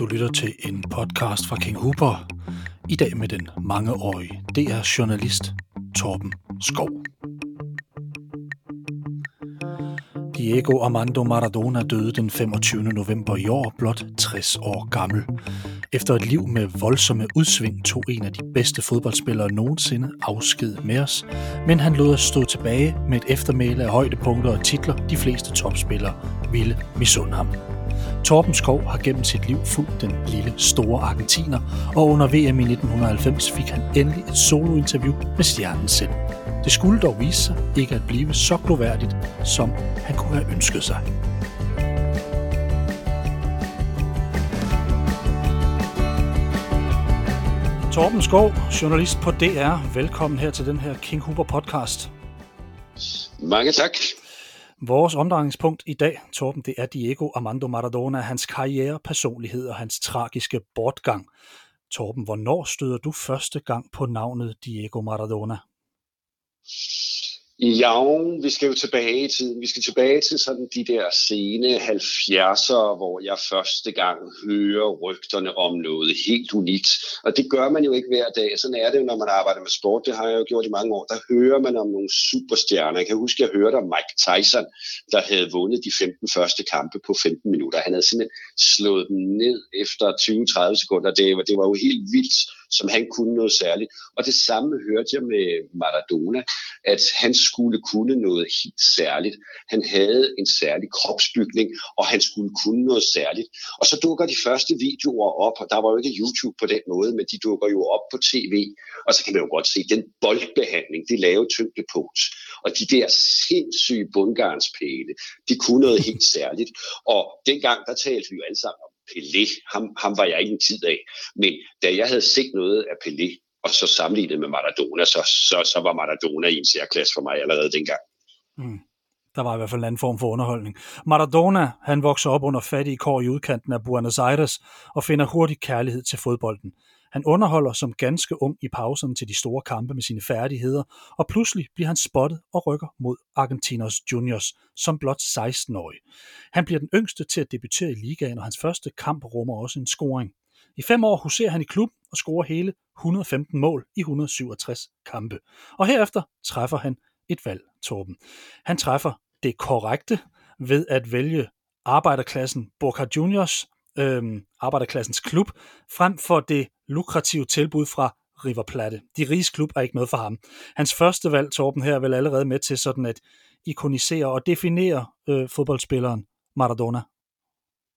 Du lytter til en podcast fra King Hooper. I dag med den mangeårige DR-journalist Torben Skov. Diego Armando Maradona døde den 25. november i år, blot 60 år gammel. Efter et liv med voldsomme udsving tog en af de bedste fodboldspillere nogensinde afsked med os, men han lod os stå tilbage med et eftermæle af højdepunkter og titler, de fleste topspillere ville misunde ham. Torben Skov har gennem sit liv fulgt den lille store argentiner, og under VM i 1990 fik han endelig et solointerview med stjernen selv. Det skulle dog vise sig ikke at blive så gloværdigt, som han kunne have ønsket sig. Torben Skov, journalist på DR. Velkommen her til den her King Hooper podcast. Mange tak. Vores omdrejningspunkt i dag, Torben, det er Diego Armando Maradona, hans karriere, personlighed og hans tragiske bortgang. Torben, hvornår støder du første gang på navnet Diego Maradona? Ja, vi skal jo tilbage i tiden. Vi skal tilbage til sådan de der sene 70'er, hvor jeg første gang hører rygterne om noget helt unikt. Og det gør man jo ikke hver dag. Sådan er det jo, når man arbejder med sport. Det har jeg jo gjort i mange år. Der hører man om nogle superstjerner. Jeg kan huske, jeg hørte om Mike Tyson, der havde vundet de 15 første kampe på 15 minutter. Han havde simpelthen slået dem ned efter 20-30 sekunder. Det var, det var jo helt vildt som han kunne noget særligt. Og det samme hørte jeg med Maradona, at hans skulle kunne noget helt særligt. Han havde en særlig kropsbygning, og han skulle kunne noget særligt. Og så dukker de første videoer op, og der var jo ikke YouTube på den måde, men de dukker jo op på tv. Og så kan man jo godt se den boldbehandling, det lave tyngdepunkt, og de der sindssyge bundgarnspæle, de kunne noget helt særligt. Og dengang, der talte vi jo alle sammen om Pelé, ham, ham var jeg ikke en tid af. Men da jeg havde set noget af Pelé, og så sammenlignet med Maradona, så, så, så var Maradona i en særklasse for mig allerede dengang. Mm. Der var i hvert fald en anden form for underholdning. Maradona, han vokser op under fattige kår i udkanten af Buenos Aires og finder hurtig kærlighed til fodbolden. Han underholder som ganske ung i pauserne til de store kampe med sine færdigheder, og pludselig bliver han spottet og rykker mod Argentinos Juniors som blot 16-årig. Han bliver den yngste til at debutere i ligaen, og hans første kamp rummer også en scoring. I fem år huserer han i klub og scorer hele 115 mål i 167 kampe. Og herefter træffer han et valg, Torben. Han træffer det korrekte ved at vælge arbejderklassen Boca Juniors, øhm, arbejderklassens klub, frem for det lukrative tilbud fra River Plate. De riges klub er ikke noget for ham. Hans første valg, Torben, her er vel allerede med til sådan at ikonisere og definere øh, fodboldspilleren Maradona.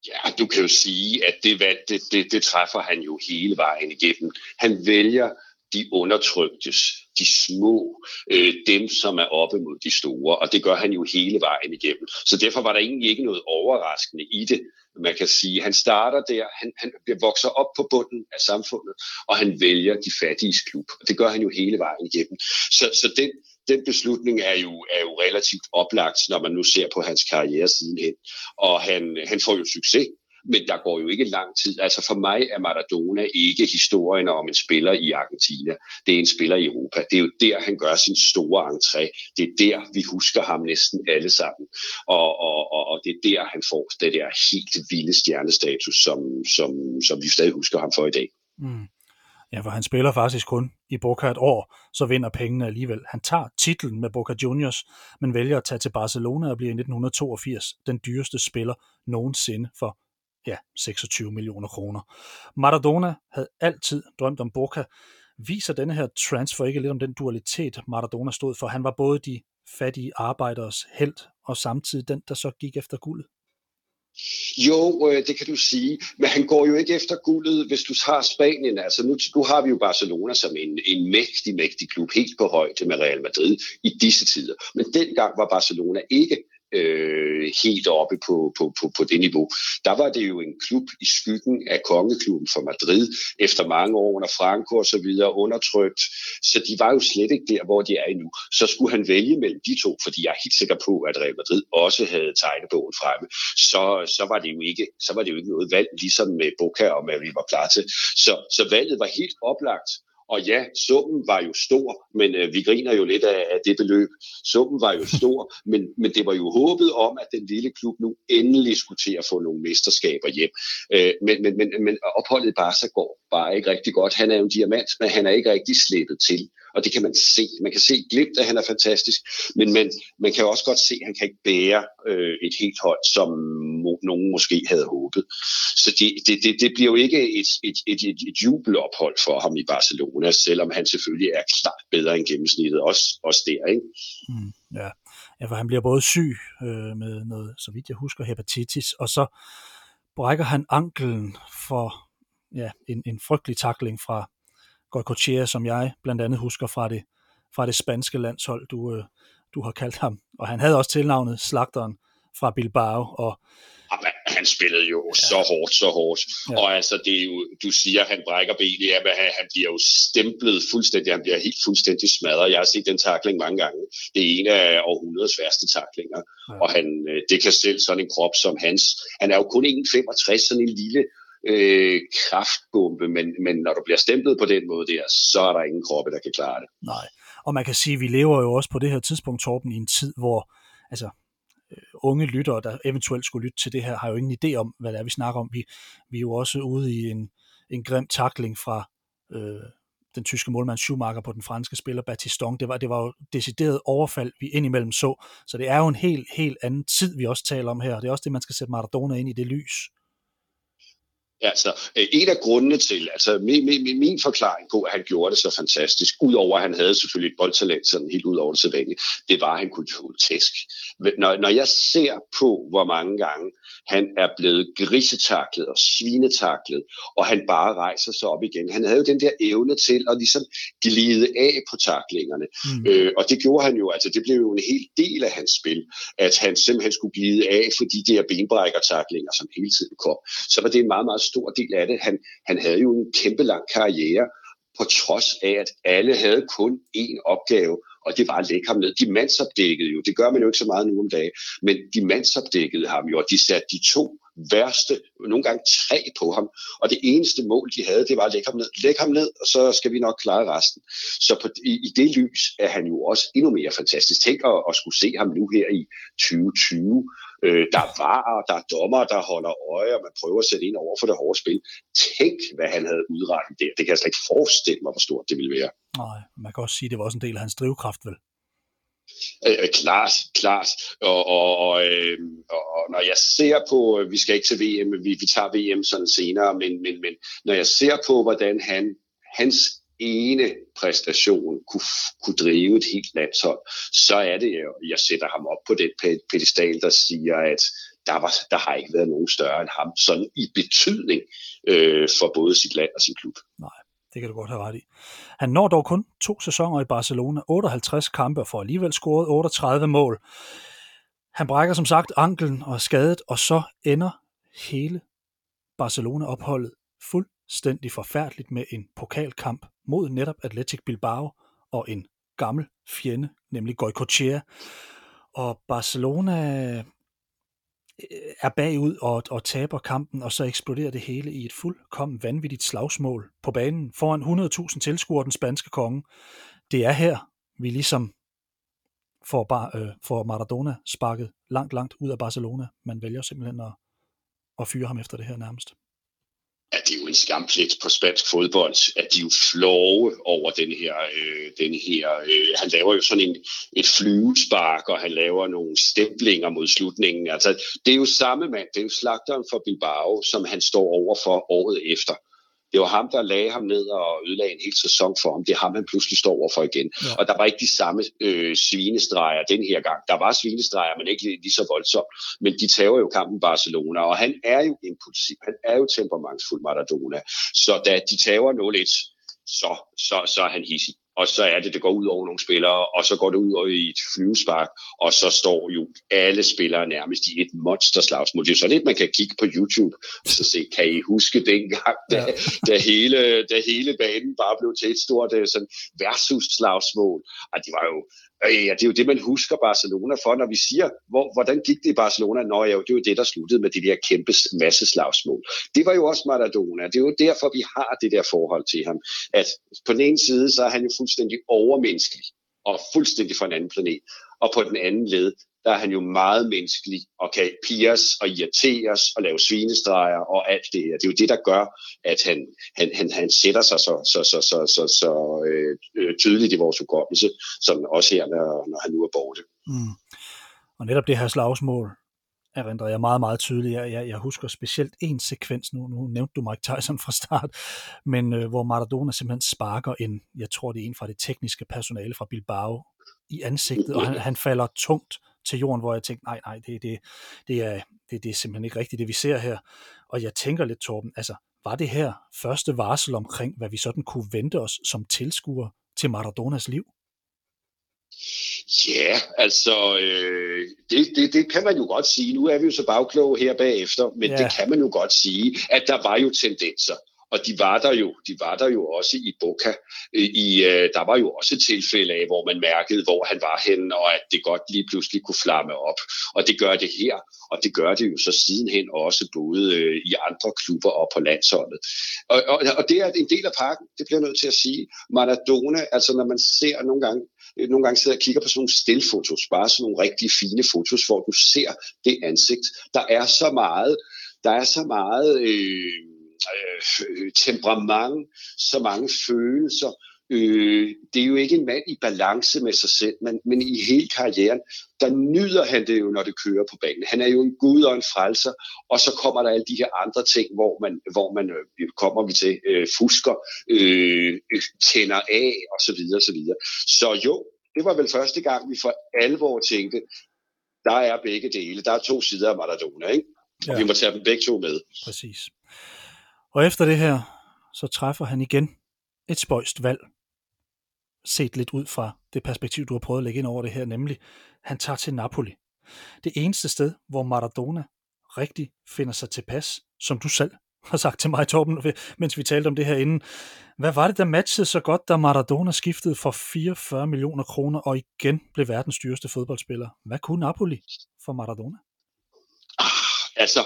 Ja, du kan jo sige, at det valg, det, det, det træffer han jo hele vejen igennem. Han vælger de undertryktes, de små, øh, dem som er oppe mod de store, og det gør han jo hele vejen igennem. Så derfor var der egentlig ikke noget overraskende i det. Man kan sige, han starter der, han, han vokser op på bunden af samfundet, og han vælger de fattiges klub. Og det gør han jo hele vejen igennem. Så, så den, den beslutning er jo, er jo relativt oplagt, når man nu ser på hans karriere sidenhen. Og han, han får jo succes men der går jo ikke lang tid. Altså for mig er Maradona ikke historien om en spiller i Argentina. Det er en spiller i Europa. Det er jo der, han gør sin store entré. Det er der, vi husker ham næsten alle sammen. Og, og, og, og det er der, han får det der helt vilde stjernestatus, som, som, som vi stadig husker ham for i dag. Mm. Ja, for han spiller faktisk kun i Boca et år, så vinder pengene alligevel. Han tager titlen med Boca Juniors, men vælger at tage til Barcelona og bliver i 1982 den dyreste spiller nogensinde for ja, 26 millioner kroner. Maradona havde altid drømt om Boca. Viser denne her transfer ikke lidt om den dualitet, Maradona stod for? Han var både de fattige arbejderes held, og samtidig den, der så gik efter guldet. Jo, øh, det kan du sige, men han går jo ikke efter guldet, hvis du har Spanien. Altså nu, nu har vi jo Barcelona som en, en mægtig, mægtig klub, helt på højde med Real Madrid i disse tider. Men dengang var Barcelona ikke øh, helt oppe på, på, på, på det niveau. Der var det jo en klub i skyggen af kongeklubben for Madrid, efter mange år under Franco og så videre, undertrykt. Så de var jo slet ikke der, hvor de er endnu. Så skulle han vælge mellem de to, fordi jeg er helt sikker på, at Real Madrid også havde tegnebogen fremme. Så, så, var det jo ikke, så var det jo ikke noget valg, ligesom med Boca og med River Plate. Så, så valget var helt oplagt, og ja, summen var jo stor, men øh, vi griner jo lidt af, af det beløb. Summen var jo stor, men, men det var jo håbet om, at den lille klub nu endelig skulle til at få nogle mesterskaber hjem. Øh, men, men, men, men opholdet i Barca går bare ikke rigtig godt. Han er jo en diamant, men han er ikke rigtig slippet til og det kan man se. Man kan se glimt, at han er fantastisk, men man, man kan også godt se, at han kan ikke bære øh, et helt hold, som mo- nogen måske havde håbet. Så det, det, det, det bliver jo ikke et, et, et, et, et jubelophold for ham i Barcelona, selvom han selvfølgelig er klart bedre end gennemsnittet, også, også der, ikke? Mm, ja. ja, for han bliver både syg øh, med noget, så vidt jeg husker, hepatitis, og så brækker han anklen for ja, en, en frygtelig takling fra Goycochea, som jeg blandt andet husker fra det, fra det spanske landshold, du, øh, du har kaldt ham. Og han havde også tilnavnet Slagteren fra Bilbao. Og, han spillede jo ja. så hårdt, så hårdt. Ja. Og altså, det er jo, du siger, at han brækker benet, ja, men han, han bliver jo stemplet fuldstændig, han bliver helt fuldstændig smadret. Jeg har set den takling mange gange. Det er en af århundredets værste taklinger. Ja. Og han, øh, det kan selv sådan en krop som hans. Han er jo kun 1,65, sådan en lille øh, kraftbombe, men, men når du bliver stemplet på den måde der, så er der ingen kroppe, der kan klare det. Nej, og man kan sige, at vi lever jo også på det her tidspunkt, Torben, i en tid, hvor altså, øh, unge lyttere, der eventuelt skulle lytte til det her, har jo ingen idé om, hvad det er, vi snakker om. Vi, vi er jo også ude i en, en grim takling fra øh, den tyske målmand Schumacher på den franske spiller Batiston. Det var, det var jo decideret overfald, vi indimellem så. Så det er jo en helt, helt anden tid, vi også taler om her. Det er også det, man skal sætte Maradona ind i det lys. Altså, øh, en af grundene til, altså min, min, min forklaring på, at han gjorde det så fantastisk, udover at han havde selvfølgelig et boldtalent, sådan helt ud over det sædvanlige, det var, at han kunne tåle tæsk. Når, når jeg ser på, hvor mange gange han er blevet grisetaklet og svinetaklet, og han bare rejser sig op igen. Han havde jo den der evne til at ligesom glide af på taklingerne. Mm. Øh, og det gjorde han jo, altså det blev jo en hel del af hans spil, at han simpelthen skulle glide af for de der benbrækkertaklinger, som hele tiden kom. Så var det en meget, meget stor del af det. Han, han havde jo en kæmpe lang karriere, på trods af, at alle havde kun én opgave, og det var at lægge ham ned. De mandsopdækkede jo, det gør man jo ikke så meget nu om dagen, men de mandsopdækkede ham jo, og de satte de to værste, nogle gange tre på ham, og det eneste mål, de havde, det var at lægge ham ned. Læg ham ned, og så skal vi nok klare resten. Så på, i, i det lys er han jo også endnu mere fantastisk. Tænk at, at skulle se ham nu her i 2020, Øh, der er varer, der er dommer, der holder øje, og man prøver at sætte ind over for det hårde spil. Tænk, hvad han havde udrettet der. Det kan jeg slet ikke forestille mig, hvor stort det ville være. Nej, man kan også sige, at det var også en del af hans drivkraft, vel? Øh, øh klart, klart. Og, og, og, øh, og når jeg ser på, vi skal ikke til VM, vi, vi tager VM sådan senere, men, men, men når jeg ser på, hvordan han, hans ene præstation kunne, kunne drive et helt landshold, så er det jeg sætter ham op på den pedestal, der siger, at der, var, der har ikke været nogen større end ham, sådan i betydning øh, for både sit land og sin klub. Nej, det kan du godt have ret i. Han når dog kun to sæsoner i Barcelona, 58 kampe og får alligevel scoret 38 mål. Han brækker som sagt anklen og er skadet, og så ender hele Barcelona-opholdet fuldstændig forfærdeligt med en pokalkamp mod netop Athletic Bilbao og en gammel fjende, nemlig Goycochea. Og Barcelona øh, er bagud og, og taber kampen, og så eksploderer det hele i et fuldkommen vanvittigt slagsmål på banen foran 100.000 tilskuere den spanske konge. Det er her, vi ligesom får, bar, øh, får Maradona sparket langt, langt ud af Barcelona. Man vælger simpelthen at, at fyre ham efter det her nærmest at det er jo en skamplet på spansk fodbold, at de er jo flove over den her, øh, den her øh, han laver jo sådan en, et flyvespark, og han laver nogle stemplinger mod slutningen. Altså, det er jo samme mand, det er jo slagteren for Bilbao, som han står over for året efter. Det var ham, der lagde ham ned og ødelagde en hel sæson for ham. Det er ham, han pludselig står over for igen. Ja. Og der var ikke de samme øh, svinestreger den her gang. Der var svinestreger, men ikke lige så voldsomt. Men de tager jo kampen Barcelona, og han er jo impulsiv. Han er jo temperamentsfuld Maradona. Så da de tager 0-1, så, så, så er han hissig og så er det, det går ud over nogle spillere, og så går det ud over i et flyvespark, og så står jo alle spillere nærmest i et monsterslagsmål. Det er så lidt, man kan kigge på YouTube, og så se, kan I huske dengang, da, ja. da, hele, da hele banen bare blev til et stort øh, sådan versus-slagsmål. Og det var jo ja, det er jo det, man husker Barcelona for, når vi siger, hvor, hvordan gik det i Barcelona? Nå ja, det er jo det, der sluttede med de der kæmpe masseslagsmål. Det var jo også Maradona. Det er jo derfor, vi har det der forhold til ham. At på den ene side, så er han jo fuldstændig overmenneskelig og fuldstændig fra en anden planet. Og på den anden led, der er han jo meget menneskelig og kan pires og irriteres og lave svinestreger og alt det her. Det er jo det, der gør, at han, han, han, han sætter sig så, så, så, så, så, så øh, tydeligt i vores hukommelse, som også her, når, når han nu er borte. Mm. Og netop det her slagsmål, erindrer jeg meget, meget tydeligt. Jeg, jeg, jeg husker specielt en sekvens, nu, nu nævnte du Mike Tyson fra start, men øh, hvor Maradona simpelthen sparker en, jeg tror det er en fra det tekniske personale fra Bilbao, i ansigtet, og han, han falder tungt til jorden, hvor jeg tænkte, nej, nej, det, det, det, er, det, det er simpelthen ikke rigtigt, det vi ser her. Og jeg tænker lidt, Torben, altså, var det her første varsel omkring, hvad vi sådan kunne vente os som tilskuer til Maradonas liv? Ja, altså, øh, det, det, det kan man jo godt sige. Nu er vi jo så bagkloge her bagefter, men ja. det kan man jo godt sige, at der var jo tendenser og de var der jo, de var der jo også i Boca. I, øh, der var jo også tilfælde af, hvor man mærkede, hvor han var henne, og at det godt lige pludselig kunne flamme op. Og det gør det her, og det gør det jo så sidenhen også både øh, i andre klubber og på landsholdet. Og, og, og det er en del af pakken, det bliver jeg nødt til at sige. Maradona, altså når man ser nogle gange, Øh, nogle gange sidder og kigger på sådan nogle stillfotos, bare sådan nogle rigtig fine fotos, hvor du ser det ansigt. Der er så meget, der er så meget øh, øh, temperament, så mange følelser. Øh, det er jo ikke en mand i balance med sig selv, men, men i hele karrieren, der nyder han det jo, når det kører på banen. Han er jo en gud og en frelser, og så kommer der alle de her andre ting, hvor man, hvor man øh, kommer vi til, øh, fusker, øh, tænder af, og så videre, og så videre. Så jo, det var vel første gang, vi for alvor tænkte, der er begge dele. Der er to sider af Maradona, ikke? Og ja. vi må tage dem begge to med. Præcis. Og efter det her, så træffer han igen et spøjst valg. Set lidt ud fra det perspektiv, du har prøvet at lægge ind over det her, nemlig, han tager til Napoli. Det eneste sted, hvor Maradona rigtig finder sig tilpas, som du selv har sagt til mig, Torben, mens vi talte om det her inden. Hvad var det, der matchede så godt, da Maradona skiftede for 44 millioner kroner og igen blev verdens dyreste fodboldspiller? Hvad kunne Napoli for Maradona? Ah, altså,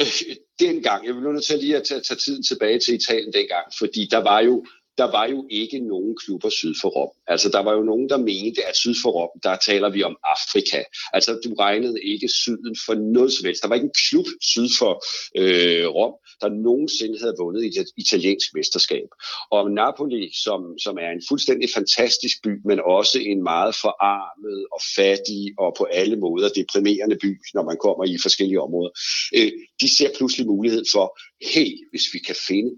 øh, dengang, jeg vil nu til lige at tage, tage tiden tilbage til Italien dengang, fordi der var jo der var jo ikke nogen klubber syd for Rom. Altså, der var jo nogen, der mente, at syd for Rom, der taler vi om Afrika. Altså, du regnede ikke syden for noget som helst. Der var ikke en klub syd for øh, Rom, der nogensinde havde vundet et italiensk mesterskab. Og Napoli, som, som er en fuldstændig fantastisk by, men også en meget forarmet og fattig og på alle måder deprimerende by, når man kommer i forskellige områder, øh, de ser pludselig mulighed for, hey, hvis vi kan finde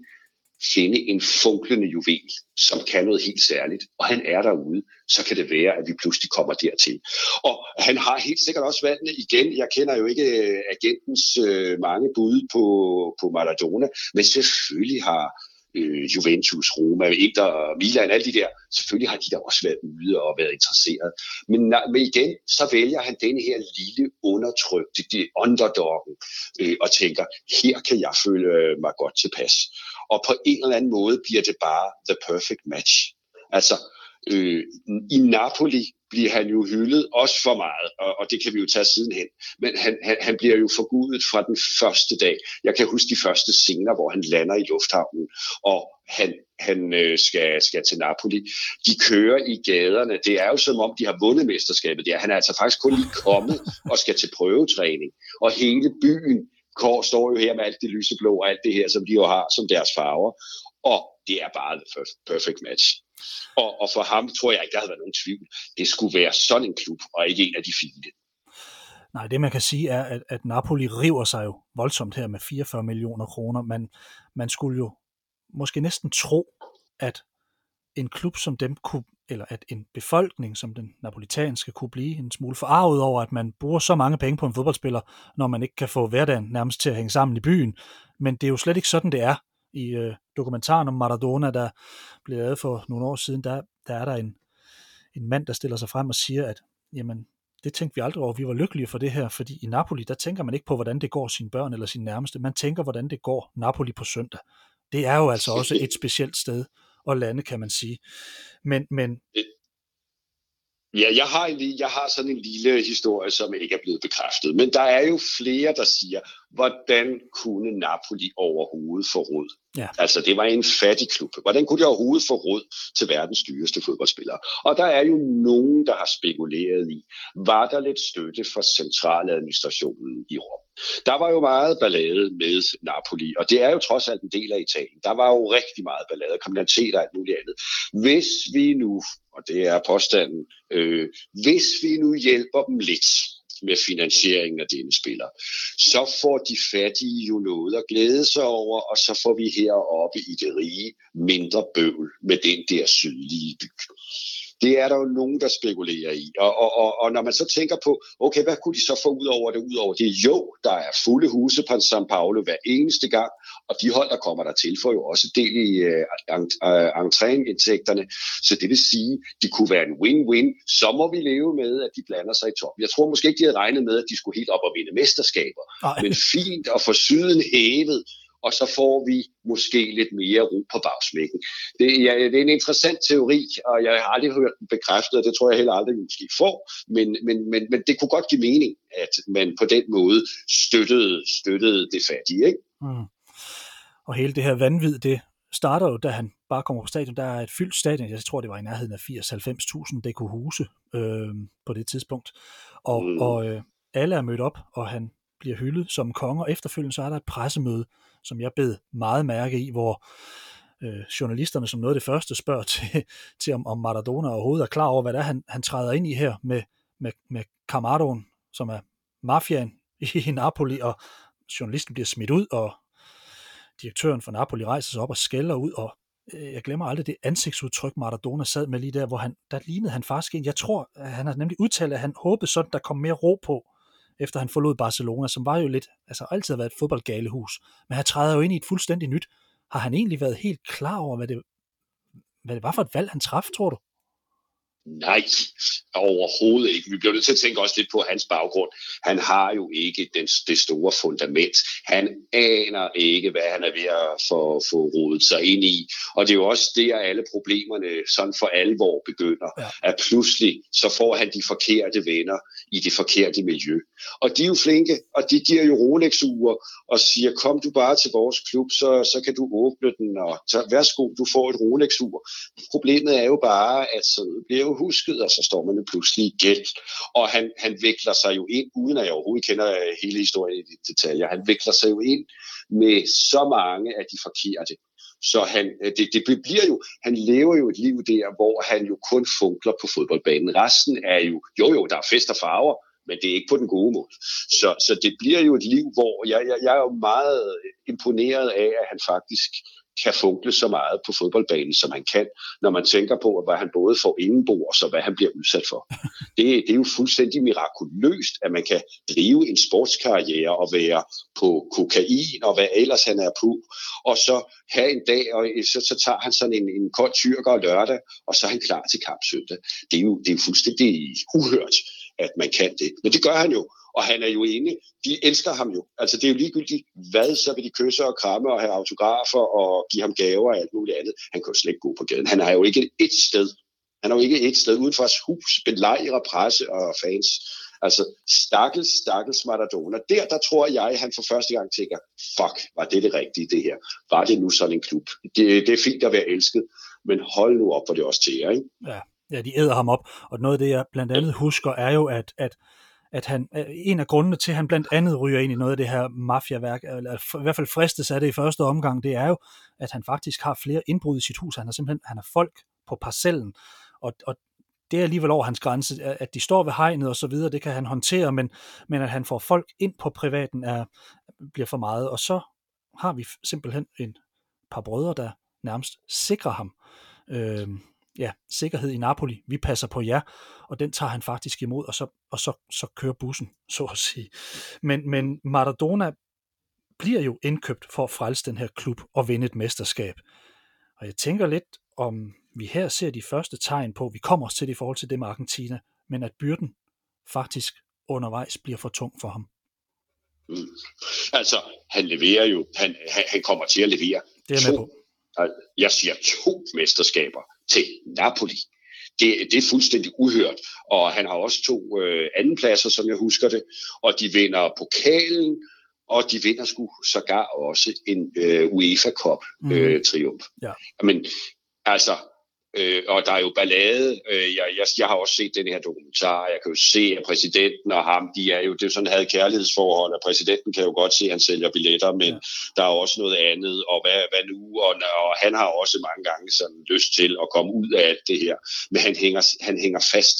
finde en funklende juvel, som kan noget helt særligt, og han er derude, så kan det være, at vi pludselig kommer dertil. Og han har helt sikkert også valgene igen. Jeg kender jo ikke øh, agentens øh, mange bud på, på Maradona, men selvfølgelig har øh, Juventus, Roma, Inter, Milan, alle de der, selvfølgelig har de da også været ude og været interesseret. Men, men igen, så vælger han denne her lille undertrykte, det underdoggen, øh, og tænker, her kan jeg føle mig godt tilpas og på en eller anden måde bliver det bare the perfect match. Altså, øh, i Napoli bliver han jo hyldet også for meget, og, og det kan vi jo tage sidenhen. Men han, han, han bliver jo forgudet fra den første dag. Jeg kan huske de første scener, hvor han lander i lufthavnen, og han, han øh, skal, skal til Napoli. De kører i gaderne. Det er jo som om, de har vundet mesterskabet der. Han er altså faktisk kun lige kommet og skal til prøvetræning. Og hele byen Kår står jo her med alt det lyseblå og alt det her, som de jo har som deres farver. Og det er bare the perfect match. Og, og for ham tror jeg ikke, der havde været nogen tvivl. Det skulle være sådan en klub, og ikke en af de fine. Nej, det man kan sige er, at, at Napoli river sig jo voldsomt her med 44 millioner kroner. Man, man skulle jo måske næsten tro, at en klub som dem kunne, eller at en befolkning som den napolitanske kunne blive en smule forarvet over, at man bruger så mange penge på en fodboldspiller, når man ikke kan få hverdagen nærmest til at hænge sammen i byen. Men det er jo slet ikke sådan, det er. I øh, dokumentaren om Maradona, der blev lavet for nogle år siden, der, der er der en, en mand, der stiller sig frem og siger, at jamen, det tænkte vi aldrig over. Vi var lykkelige for det her, fordi i Napoli, der tænker man ikke på, hvordan det går sine børn eller sine nærmeste. Man tænker, hvordan det går Napoli på søndag. Det er jo altså også et specielt sted at lande, kan man sige. Men, men Ja, jeg har, en, jeg har sådan en lille historie, som ikke er blevet bekræftet. Men der er jo flere, der siger, hvordan kunne Napoli overhovedet få råd? Ja. Altså, det var en fattig klub. Hvordan kunne de overhovedet få råd til verdens dyreste fodboldspillere? Og der er jo nogen, der har spekuleret i, var der lidt støtte fra centraladministrationen i Rom? Der var jo meget ballade med Napoli, og det er jo trods alt en del af Italien. Der var jo rigtig meget ballade, kriminalitet og alt muligt andet. Hvis vi nu, og det er påstanden, øh, hvis vi nu hjælper dem lidt, med finansieringen af denne spiller, så får de fattige jo noget at glæde sig over, og så får vi heroppe i det rige mindre bøvl med den der sydlige by. Det er der jo nogen, der spekulerer i. Og, og, og, og når man så tænker på, okay, hvad kunne de så få ud over det? Ud over det, jo, der er fulde huse på São Paulo hver eneste gang, og de hold, der kommer der til, får jo også del i uh, uh, entréindtægterne. Så det vil sige, det kunne være en win-win. Så må vi leve med, at de blander sig i top. Jeg tror måske ikke, de havde regnet med, at de skulle helt op og vinde mesterskaber. Ej. Men fint at få syden hævet, og så får vi måske lidt mere ro på bagsmækken. Det, ja, det er en interessant teori, og jeg har aldrig hørt den bekræftet, og det tror jeg heller aldrig, vi måske får, men, men, men, men det kunne godt give mening, at man på den måde støttede, støttede det fattige. Ikke? Mm. Og hele det her vanvid, det starter jo, da han bare kommer på stadion. Der er et fyldt stadion, jeg tror, det var i nærheden af 80-90.000, det kunne huse øh, på det tidspunkt. Og, mm. og øh, alle er mødt op, og han bliver hyldet som konge, og efterfølgende så er der et pressemøde, som jeg bed meget mærke i, hvor øh, journalisterne som noget af det første spørger til, til om, om Maradona overhovedet er klar over, hvad det er, han, han træder ind i her med, med, med Camaron, som er mafiaen i Napoli, og journalisten bliver smidt ud, og direktøren for Napoli rejser sig op og skælder ud, og øh, jeg glemmer aldrig det ansigtsudtryk, Maradona sad med lige der, hvor han, der lignede han faktisk en, jeg tror, han har nemlig udtalt, at han håbede sådan, der kom mere ro på, efter han forlod Barcelona, som var jo lidt, altså altid har været et fodboldgalehus, men han træder jo ind i et fuldstændig nyt. Har han egentlig været helt klar over, hvad det, hvad det var for et valg, han traf, tror du? Nej, overhovedet ikke. Vi bliver nødt til at tænke også lidt på hans baggrund. Han har jo ikke den, det store fundament. Han aner ikke, hvad han er ved at få, få rodet sig ind i. Og det er jo også der, alle problemerne sådan for alvor begynder. Ja. At pludselig så får han de forkerte venner i det forkerte miljø. Og de er jo flinke, og de giver jo Rolex-ure og siger, kom du bare til vores klub, så, så kan du åbne den, og så værsgo, du får et Rolex-ur. Problemet er jo bare, at så bliver husket, og så står man jo pludselig i gæld. Og han, han vikler sig jo ind, uden at jeg overhovedet kender hele historien i detaljer, han vikler sig jo ind med så mange af de forkerte. Så han, øh, det, det bliver jo, han lever jo et liv der, hvor han jo kun funkler på fodboldbanen. Resten er jo, jo jo, der er fest og farver, men det er ikke på den gode måde. Så, så det bliver jo et liv, hvor jeg, jeg, jeg er jo meget imponeret af, at han faktisk kan funkle så meget på fodboldbanen, som han kan, når man tænker på, hvad han både får indenbords og hvad han bliver udsat for. Det, det er jo fuldstændig mirakuløst, at man kan drive en sportskarriere og være på kokain og hvad ellers han er på, og så have en dag, og så, så tager han sådan en, en kold tyrker lørdag, og så er han klar til kamp søndag. Det er jo, det er jo fuldstændig uhørt, at man kan det. Men det gør han jo, og han er jo inde. De elsker ham jo. Altså det er jo ligegyldigt, hvad så vil de kysse og kramme og have autografer og give ham gaver og alt muligt andet. Han kan jo slet ikke gå på gaden. Han har jo ikke et sted. Han har jo ikke et sted uden for hans hus, belejrer presse og fans. Altså, stakkels, stakkels Maradona. Der, der tror jeg, han for første gang tænker, fuck, var det det rigtige, det her? Var det nu sådan en klub? Det, det er fint at være elsket, men hold nu op, for det også til jer, ikke? Ja, ja, de æder ham op. Og noget af det, jeg blandt andet husker, er jo, at, at at han, øh, en af grundene til, at han blandt andet ryger ind i noget af det her mafiaværk, eller i hvert fald fristes af det i første omgang, det er jo, at han faktisk har flere indbrud i sit hus. Han har simpelthen han har folk på parcellen, og, og det er alligevel over hans grænse, at de står ved hegnet og så videre, det kan han håndtere, men, men at han får folk ind på privaten er, bliver for meget, og så har vi simpelthen en par brødre, der nærmest sikrer ham. Øh, ja, sikkerhed i Napoli, vi passer på jer, og den tager han faktisk imod, og så, og så, så kører bussen, så at sige. Men, men Maradona bliver jo indkøbt for at frelse den her klub og vinde et mesterskab. Og jeg tænker lidt, om vi her ser de første tegn på, vi kommer også til det i forhold til det med Argentina, men at byrden faktisk undervejs bliver for tung for ham. Mm. Altså, han leverer jo, han, han, han kommer til at levere. Det er med på. Jeg siger to mesterskaber til Napoli. Det, det er fuldstændig uhørt. Og han har også to øh, andenpladser, som jeg husker det, og de vinder pokalen, og de vinder sgu sågar også en øh, UEFA Cup mhm. øh, triumf. Ja. Men altså, Øh, og der er jo ballade. Øh, jeg, jeg, jeg har også set den her dokumentar. Jeg kan jo se, at præsidenten og ham, de er jo, det er sådan havde kærlighedsforhold, og præsidenten kan jo godt se, at han sælger billetter, men ja. der er også noget andet, og hvad, hvad nu? Og, og han har også mange gange sådan lyst til at komme ud af alt det her, men han hænger, han hænger fast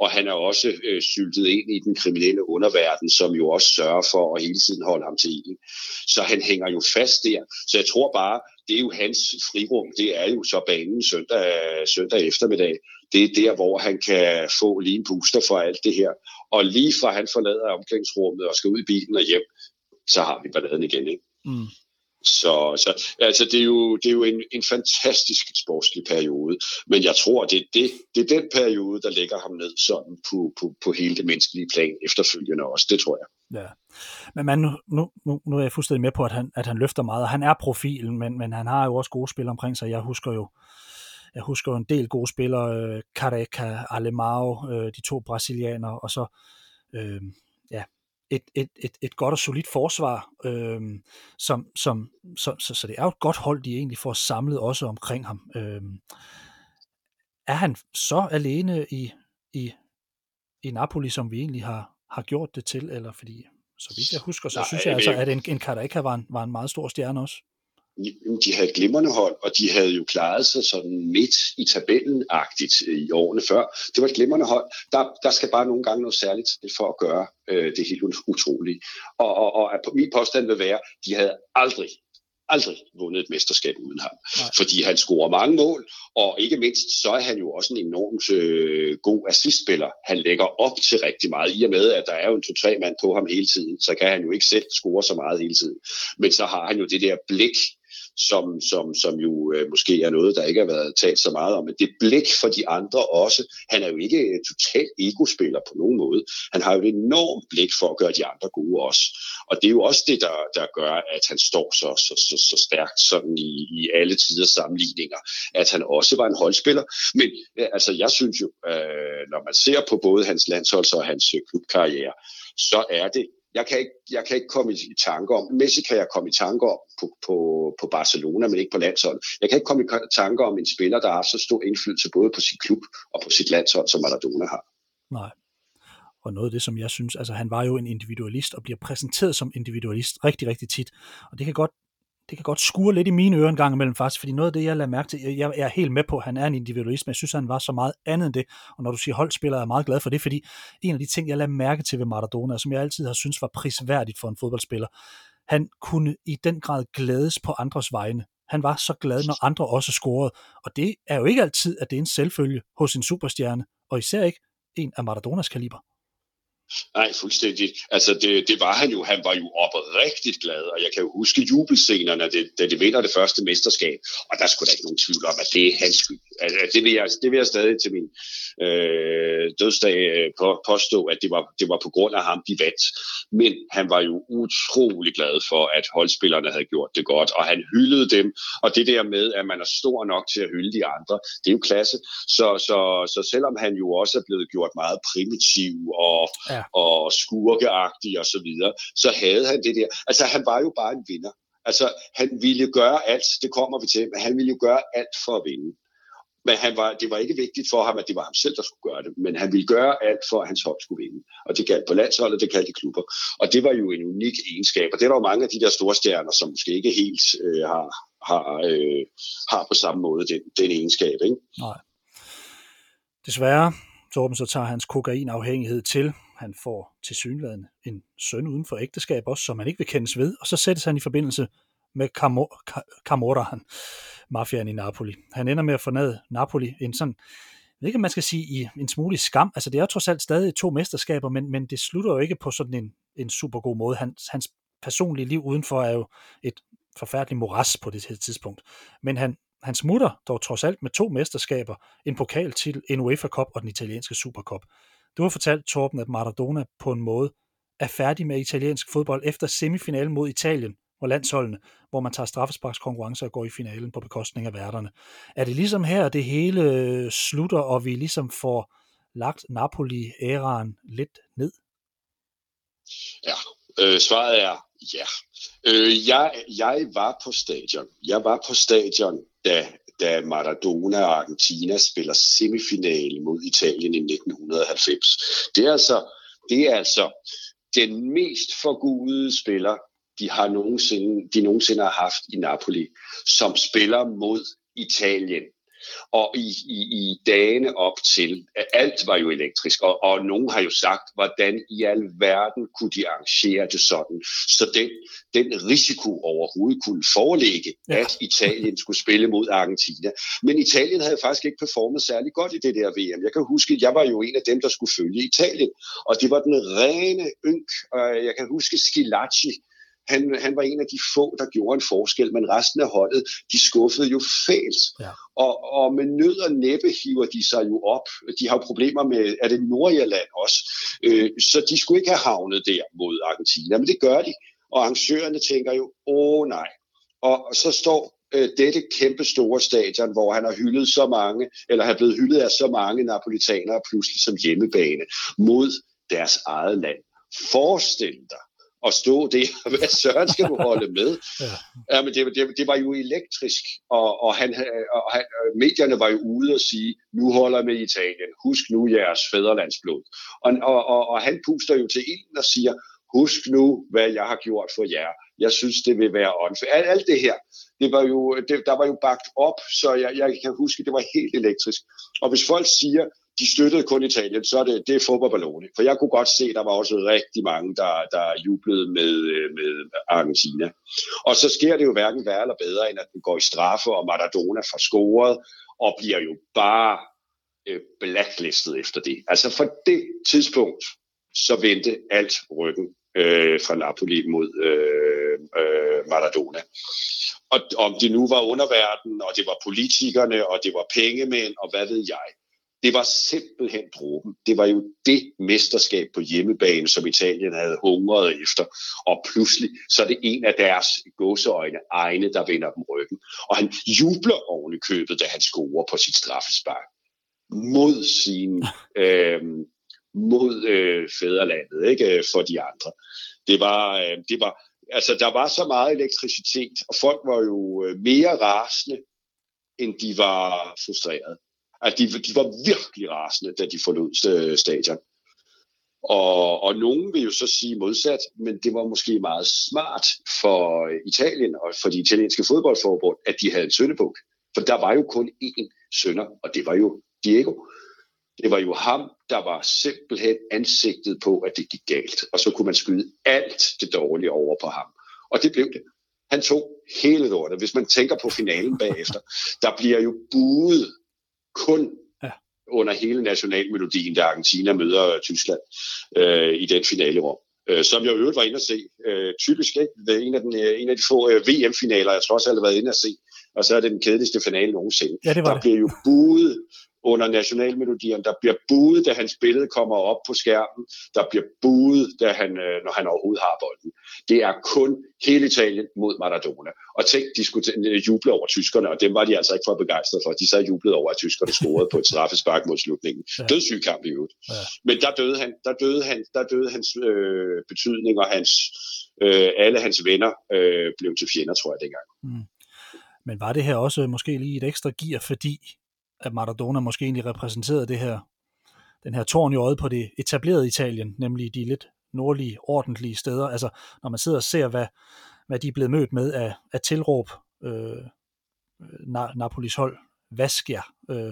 og han er også øh, syltet ind i den kriminelle underverden, som jo også sørger for at hele tiden holde ham til ilden. Så han hænger jo fast der. Så jeg tror bare, det er jo hans frirum, det er jo så banen søndag, søndag eftermiddag. Det er der, hvor han kan få lige en booster for alt det her. Og lige fra han forlader omklædningsrummet og skal ud i bilen og hjem, så har vi balladen igen. Ikke? Mm. Så, så altså, det er jo, det er jo en, en fantastisk sportslig periode, men jeg tror, det er, det, det er den periode, der lægger ham ned sådan på, på, på hele det menneskelige plan efterfølgende også, det tror jeg. Ja, men man, nu, nu, nu er jeg fuldstændig med på, at han, at han løfter meget, og han er profilen, men, men han har jo også gode spillere omkring sig. Jeg husker jo, jeg husker jo en del gode spillere, øh, Careca, Alemao, øh, de to brasilianere, og så øh, ja, et, et, et, et godt og solidt forsvar, øh, som, som, så, så, så det er jo et godt hold, de egentlig får samlet også omkring ham. Øh, er han så alene i, i, i Napoli, som vi egentlig har, har gjort det til, eller fordi, så vidt jeg husker, så Nej, synes jeg altså, at en, en Karaka var en, var en meget stor stjerne også de havde et glimrende hold, og de havde jo klaret sig sådan midt i tabellen-agtigt i årene før. Det var et glimrende hold. Der, der skal bare nogle gange noget særligt til for at gøre øh, det helt utrolige. Og, og, og min påstand vil være, de havde aldrig, aldrig vundet et mesterskab uden ham. Nej. Fordi han scorer mange mål, og ikke mindst, så er han jo også en enormt øh, god assistspiller. Han lægger op til rigtig meget, i og med, at der er jo en to-tre mand på ham hele tiden, så kan han jo ikke selv score så meget hele tiden. Men så har han jo det der blik som, som, som jo øh, måske er noget, der ikke har været talt så meget om. Men det blik for de andre også. Han er jo ikke øh, totalt egospiller på nogen måde. Han har jo et enormt blik for at gøre de andre gode også. Og det er jo også det, der, der gør, at han står så, så, så, så stærkt sådan i, i alle tiders sammenligninger. At han også var en holdspiller. Men øh, altså, jeg synes jo, øh, når man ser på både hans landsholds- og hans øh, klubkarriere, så er det jeg kan, ikke, jeg kan ikke komme i tanke om, Messi kan jeg komme i tanke om på, på, på Barcelona, men ikke på landsholdet. Jeg kan ikke komme i tanke om en spiller, der har så stor indflydelse både på sin klub og på sit landshold, som Maradona har. Nej. Og noget af det, som jeg synes, altså han var jo en individualist og bliver præsenteret som individualist rigtig, rigtig tit. Og det kan godt det kan godt skure lidt i mine ører en gang imellem faktisk, fordi noget af det, jeg lader mærke til, jeg er helt med på, at han er en individualist, men jeg synes, han var så meget andet end det. Og når du siger holdspiller, er jeg meget glad for det, fordi en af de ting, jeg lader mærke til ved Maradona, som jeg altid har synes var prisværdigt for en fodboldspiller, han kunne i den grad glædes på andres vegne. Han var så glad, når andre også scorede. Og det er jo ikke altid, at det er en selvfølge hos en superstjerne, og især ikke en af Maradonas kaliber. Nej, fuldstændig. Altså, det, det var han jo. Han var jo oprigtigt glad, og jeg kan jo huske jubelscenerne, da, da det vinder det første mesterskab, og der skulle da ikke nogen tvivl om, at det er hans skyld. Altså, det, vil jeg, det vil jeg stadig til min øh, dødsdag øh, på, påstå, at det var, det var på grund af ham, de vandt. Men han var jo utrolig glad for, at holdspillerne havde gjort det godt, og han hyldede dem, og det der med, at man er stor nok til at hylde de andre, det er jo klasse. Så, så, så selvom han jo også er blevet gjort meget primitiv og ja ja. og skurkeagtig og så videre, så havde han det der. Altså han var jo bare en vinder. Altså han ville gøre alt, det kommer vi til, men han ville jo gøre alt for at vinde. Men han var, det var ikke vigtigt for ham, at det var ham selv, der skulle gøre det, men han ville gøre alt for, at hans hold skulle vinde. Og det galt på landsholdet, det galt i klubber. Og det var jo en unik egenskab, og det er der jo mange af de der store stjerner, som måske ikke helt øh, har, har, øh, har på samme måde den, den egenskab. Ikke? Nej. Desværre, Torben, så tager hans kokainafhængighed til. Han får til synligheden en søn uden for ægteskab også, som han ikke vil kendes ved, og så sættes han i forbindelse med Camorra, mafiaen i Napoli. Han ender med at fornade Napoli en sådan, jeg ved ikke, om man skal sige i en smule skam. Altså, det er jo trods alt stadig to mesterskaber, men, men det slutter jo ikke på sådan en, en super god måde. Hans, hans personlige liv udenfor er jo et forfærdeligt moras på det her tidspunkt. Men han, han smutter dog trods alt med to mesterskaber, en pokaltitel, en UEFA Cup og den italienske Supercup. Du har fortalt, Torben, at Maradona på en måde er færdig med italiensk fodbold efter semifinalen mod Italien og landsholdene, hvor man tager straffesparkskonkurrencer og går i finalen på bekostning af værterne. Er det ligesom her, det hele øh, slutter, og vi ligesom får lagt Napoli-æraen lidt ned? Ja, øh, svaret er ja. Øh, jeg, jeg var på stadion. Jeg var på stadion, da, da Maradona og Argentina spiller semifinale mod Italien i 1990. Det er altså, det er altså den mest forgudede spiller, de har nogensinde, de nogensinde har haft i Napoli, som spiller mod Italien. Og i, i, i dagene op til, alt var jo elektrisk, og, og nogen har jo sagt, hvordan i al verden kunne de arrangere det sådan, så den, den risiko overhovedet kunne forelægge, ja. at Italien skulle spille mod Argentina. Men Italien havde faktisk ikke performet særlig godt i det der VM. Jeg kan huske, jeg var jo en af dem, der skulle følge Italien, og det var den rene ynk. Jeg kan huske Schilacci, han, han var en af de få, der gjorde en forskel, men resten af holdet, de skuffede jo fælt. Ja. Og, og med nød og næppe hiver de sig jo op. De har jo problemer med, er det Nordirland også? Øh, så de skulle ikke have havnet der mod Argentina, men det gør de. Og arrangørerne tænker jo, åh nej. Og, og så står øh, dette kæmpe store stadion, hvor han har hyldet så mange, eller har blevet hyldet af så mange napolitanere pludselig som hjemmebane mod deres eget land. Forestil dig, at stå det, hvad søren skal du holde med? ja. ja men det, det, det var jo elektrisk, og, og, han, og han, medierne var jo ude og sige, nu holder med Italien, husk nu jeres fædrelandsblod. Og, og, og, og han puster jo til ilden og siger, husk nu, hvad jeg har gjort for jer. Jeg synes, det vil være åndfærdigt. Alt, alt det her, det var jo, det, der var jo bagt op, så jeg, jeg kan huske, det var helt elektrisk. Og hvis folk siger, de støttede kun Italien, så er det, det er fodboldballone. For jeg kunne godt se, at der var også rigtig mange, der, der jublede med, øh, med Argentina. Og så sker det jo hverken værre eller bedre, end at den går i straffe, og Maradona får scoret, og bliver jo bare øh, blacklistet efter det. Altså for det tidspunkt, så vendte alt ryggen øh, fra Napoli mod øh, øh, Maradona. Og om det nu var underverden, og det var politikerne, og det var pengemænd, og hvad ved jeg, det var simpelthen dråben. Det var jo det mesterskab på hjemmebane, som Italien havde hungret efter. Og pludselig så er det en af deres gåseøjne egne, der vender dem ryggen. Og han jubler oven i købet, da han scorer på sit straffespark. Mod sin... Øh, mod øh, fædrelandet, ikke for de andre. Det var, øh, det var, altså der var så meget elektricitet, og folk var jo øh, mere rasende, end de var frustrerede at de, de var virkelig rasende, da de forlod øh, stadion. Og, og nogen vil jo så sige modsat, men det var måske meget smart for Italien og for de italienske fodboldforbund, at de havde en søndebuk. For der var jo kun én sønder, og det var jo Diego. Det var jo ham, der var simpelthen ansigtet på, at det gik galt. Og så kunne man skyde alt det dårlige over på ham. Og det blev det. Han tog hele lortet. Hvis man tænker på finalen bagefter, der bliver jo buet kun ja. under hele nationalmelodien, da Argentina møder Tyskland øh, i den finale rum. Øh, som jeg øvrigt var inde at se. Øh, typisk ikke. Det er en af, den, øh, en af de få øh, VM-finaler, jeg også, jeg har været inde at se. Og så er det den kedeligste finale nogensinde. Ja, det var der det. bliver jo buet under nationalmelodien. Der bliver buet, da hans billede kommer op på skærmen. Der bliver buet, da han, øh, når han overhovedet har bolden. Det er kun hele Italien mod Maradona. Og tænk, de skulle juble over tyskerne, og dem var de altså ikke for begejstrede for. De sad jublede over, at tyskerne scorede på et straffespark mod slutningen. Ja. Dødssyg kamp i øvrigt. Ja. Men der døde, han, der døde, han, der døde hans øh, betydning, og hans, øh, alle hans venner øh, blev til fjender, tror jeg, dengang. Mm. Men var det her også måske lige et ekstra gear, fordi at Maradona måske egentlig repræsenterede det her, den her tårn i øjet på det etablerede Italien, nemlig de lidt nordlige, ordentlige steder. Altså, når man sidder og ser, hvad, hvad de er blevet mødt med af, af tilråb, øh, øh Na- Napolis hold, sker øh,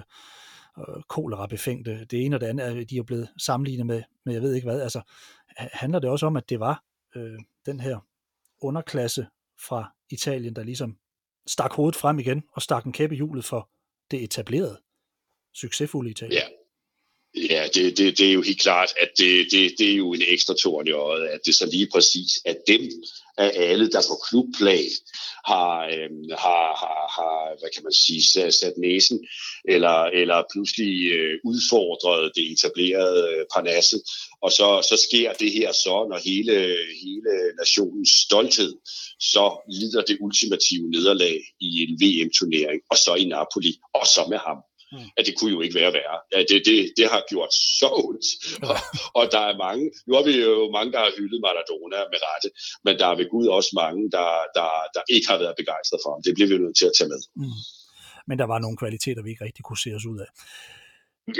øh kolerabefængte, det ene og det andet, de er blevet sammenlignet med, med jeg ved ikke hvad. Altså, handler det også om, at det var øh, den her underklasse fra Italien, der ligesom stak hovedet frem igen og stak en kæppe hjulet for det etablerede, succesfulde Italien. Ja. Ja, det, det, det er jo helt klart, at det, det, det er jo en ekstra torn i øjet, at det så lige præcis er dem af alle, der på klubplan har, øh, har, har, har, hvad kan man sige, sat næsen, eller, eller pludselig øh, udfordret det etablerede øh, parnasse, og så, så sker det her så, når hele, hele nationens stolthed, så lider det ultimative nederlag i en VM-turnering, og så i Napoli, og så med ham. Mm. At det kunne jo ikke være værre. Ja, det, det, det har gjort så ondt. Og, og der er mange, nu har vi jo mange, der har hyldet Maradona med rette, men der er ved Gud også mange, der, der, der ikke har været begejstret for ham. Det bliver vi nødt til at tage med. Mm. Men der var nogle kvaliteter, vi ikke rigtig kunne se os ud af.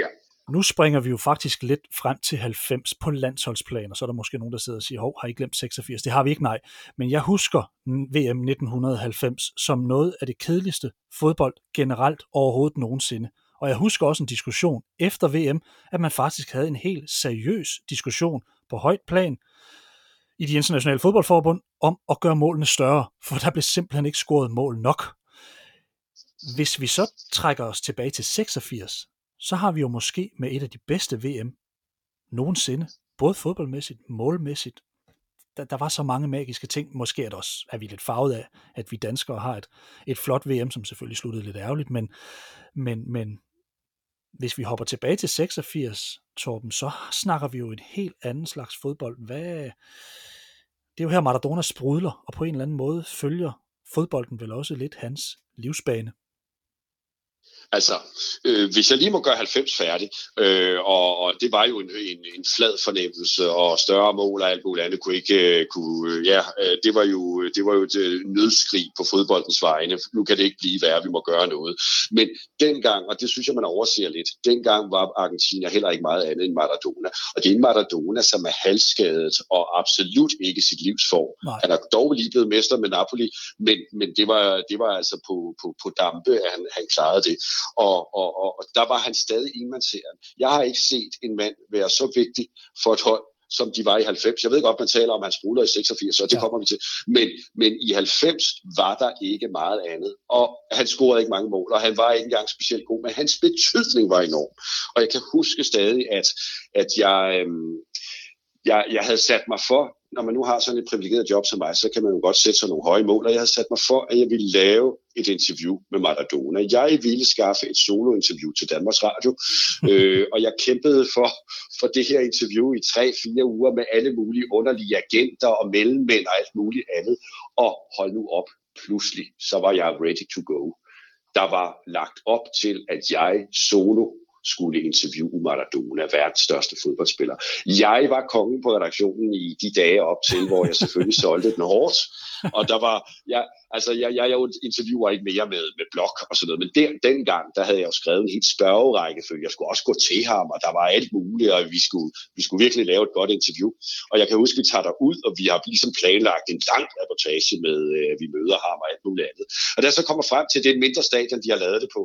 Ja. Nu springer vi jo faktisk lidt frem til 90 på landsholdsplan, og så er der måske nogen, der sidder og siger, hov, har I glemt 86? Det har vi ikke, nej. Men jeg husker VM 1990 som noget af det kedeligste fodbold generelt overhovedet nogensinde. Og jeg husker også en diskussion efter VM, at man faktisk havde en helt seriøs diskussion på højt plan i de internationale fodboldforbund om at gøre målene større, for der blev simpelthen ikke scoret mål nok. Hvis vi så trækker os tilbage til 86, så har vi jo måske med et af de bedste VM nogensinde, både fodboldmæssigt, målmæssigt. Der, der var så mange magiske ting. Måske er, det også, er vi lidt farvet af, at vi danskere har et, et flot VM, som selvfølgelig sluttede lidt ærgerligt, men, men, men hvis vi hopper tilbage til 86, Torben, så snakker vi jo et helt andet slags fodbold. Hvad, det er jo her Maradona sprudler, og på en eller anden måde følger fodbolden vel også lidt hans livsbane. Altså, øh, hvis jeg lige må gøre 90 færdig, øh, og, og det var jo en, en, en flad fornemmelse, og større mål og alt muligt andet kunne ikke, øh, kunne, øh, ja, øh, det var jo, det var jo et øh, nødskrig på fodboldens vegne. Nu kan det ikke blive værre, vi må gøre noget. Men dengang, og det synes jeg, man overser lidt, dengang var Argentina heller ikke meget andet end Maradona. Og det er en Maradona, som er halsskadet og absolut ikke sit livsform. Nej. Han er dog lige blevet mester med Napoli, men, men det, var, det var altså på, på, på dampe, at han, han klarede det og, og, og, og der var han stadig enmandsherren. Jeg har ikke set en mand være så vigtig for et hold, som de var i 90. Jeg ved godt, man taler om hans spruller i 86, og det ja. kommer vi til. Men, men i 90 var der ikke meget andet. Og han scorede ikke mange mål, og han var ikke engang specielt god, men hans betydning var enorm. Og jeg kan huske stadig, at, at jeg, øhm, jeg, jeg havde sat mig for, når man nu har sådan et privilegeret job som mig, så kan man jo godt sætte sig nogle høje mål, og jeg havde sat mig for, at jeg ville lave et interview med Maradona. Jeg ville skaffe et solo-interview til Danmarks Radio, øh, og jeg kæmpede for, for det her interview i tre-fire uger med alle mulige underlige agenter og mellemmænd og alt muligt andet. Og hold nu op, pludselig, så var jeg ready to go. Der var lagt op til, at jeg solo skulle interviewe Maradona, verdens største fodboldspiller. Jeg var kongen på redaktionen i de dage op til, hvor jeg selvfølgelig solgte den hårdt, og der var, jeg, altså jeg, jeg, jeg interviewer ikke mere med, med blog og sådan noget, men der, dengang, der havde jeg jo skrevet en helt spørgerække, for jeg skulle også gå til ham, og der var alt muligt, og vi skulle, vi skulle virkelig lave et godt interview. Og jeg kan huske, vi tager ud, og vi har ligesom planlagt en lang reportage med, øh, vi møder ham og alt muligt andet. Og da så kommer frem til, det mindre stadion, de har lavet det på,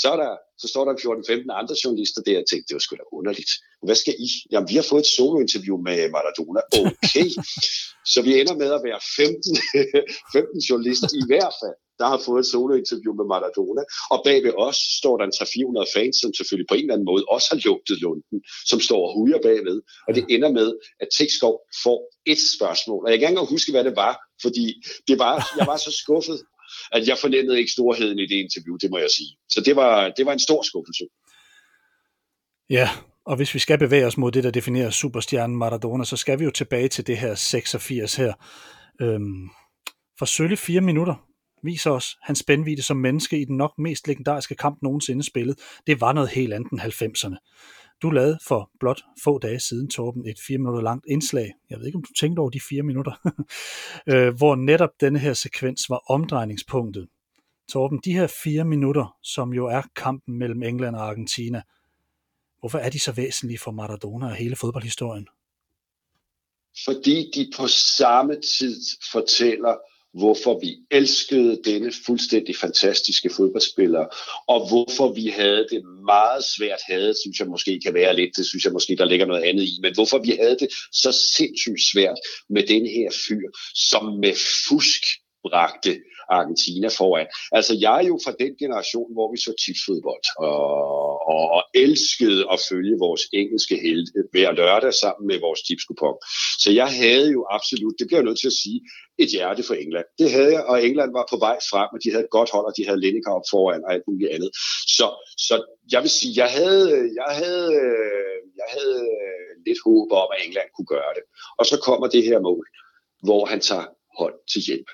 så, er der, så står der 14-15 andre journalister der og tænkte, det var sgu da underligt. Hvad skal I? Jamen, vi har fået et solo-interview med Maradona. Okay. så vi ender med at være 15, 15 journalister i hvert fald, der har fået et solo-interview med Maradona. Og bag ved os står der en 300-400 fans, som selvfølgelig på en eller anden måde også har lugtet lunden, som står og hujer bagved. Og det ender med, at Tekskov får et spørgsmål. Og jeg kan ikke huske, hvad det var, fordi det var, jeg var så skuffet, at jeg fornemmede ikke storheden i det interview, det må jeg sige. Så det var, det var en stor skuffelse. Ja, og hvis vi skal bevæge os mod det, der definerer superstjernen Maradona, så skal vi jo tilbage til det her 86 her. Øhm, for sølle fire minutter viser os hans spændvidde som menneske i den nok mest legendariske kamp nogensinde spillet. Det var noget helt andet end 90'erne. Du lavede for blot få dage siden, Torben, et fire minutter langt indslag. Jeg ved ikke, om du tænkte over de fire minutter. øh, hvor netop denne her sekvens var omdrejningspunktet. Torben, de her fire minutter, som jo er kampen mellem England og Argentina, hvorfor er de så væsentlige for Maradona og hele fodboldhistorien? Fordi de på samme tid fortæller hvorfor vi elskede denne fuldstændig fantastiske fodboldspiller, og hvorfor vi havde det meget svært havde, synes jeg måske kan være lidt, det synes jeg måske, der ligger noget andet i, men hvorfor vi havde det så sindssygt svært med den her fyr, som med fusk bragte Argentina foran. Altså, jeg er jo fra den generation, hvor vi så tipsfodbold og, og, og elskede at følge vores engelske helte hver lørdag sammen med vores tipskupon. Så jeg havde jo absolut, det bliver jeg nødt til at sige, et hjerte for England. Det havde jeg, og England var på vej frem, og de havde et godt hold, og de havde Lineker op foran og alt muligt andet. Så, så jeg vil sige, jeg havde, jeg havde, jeg havde lidt håb om, at England kunne gøre det. Og så kommer det her mål, hvor han tager hold til hjælp.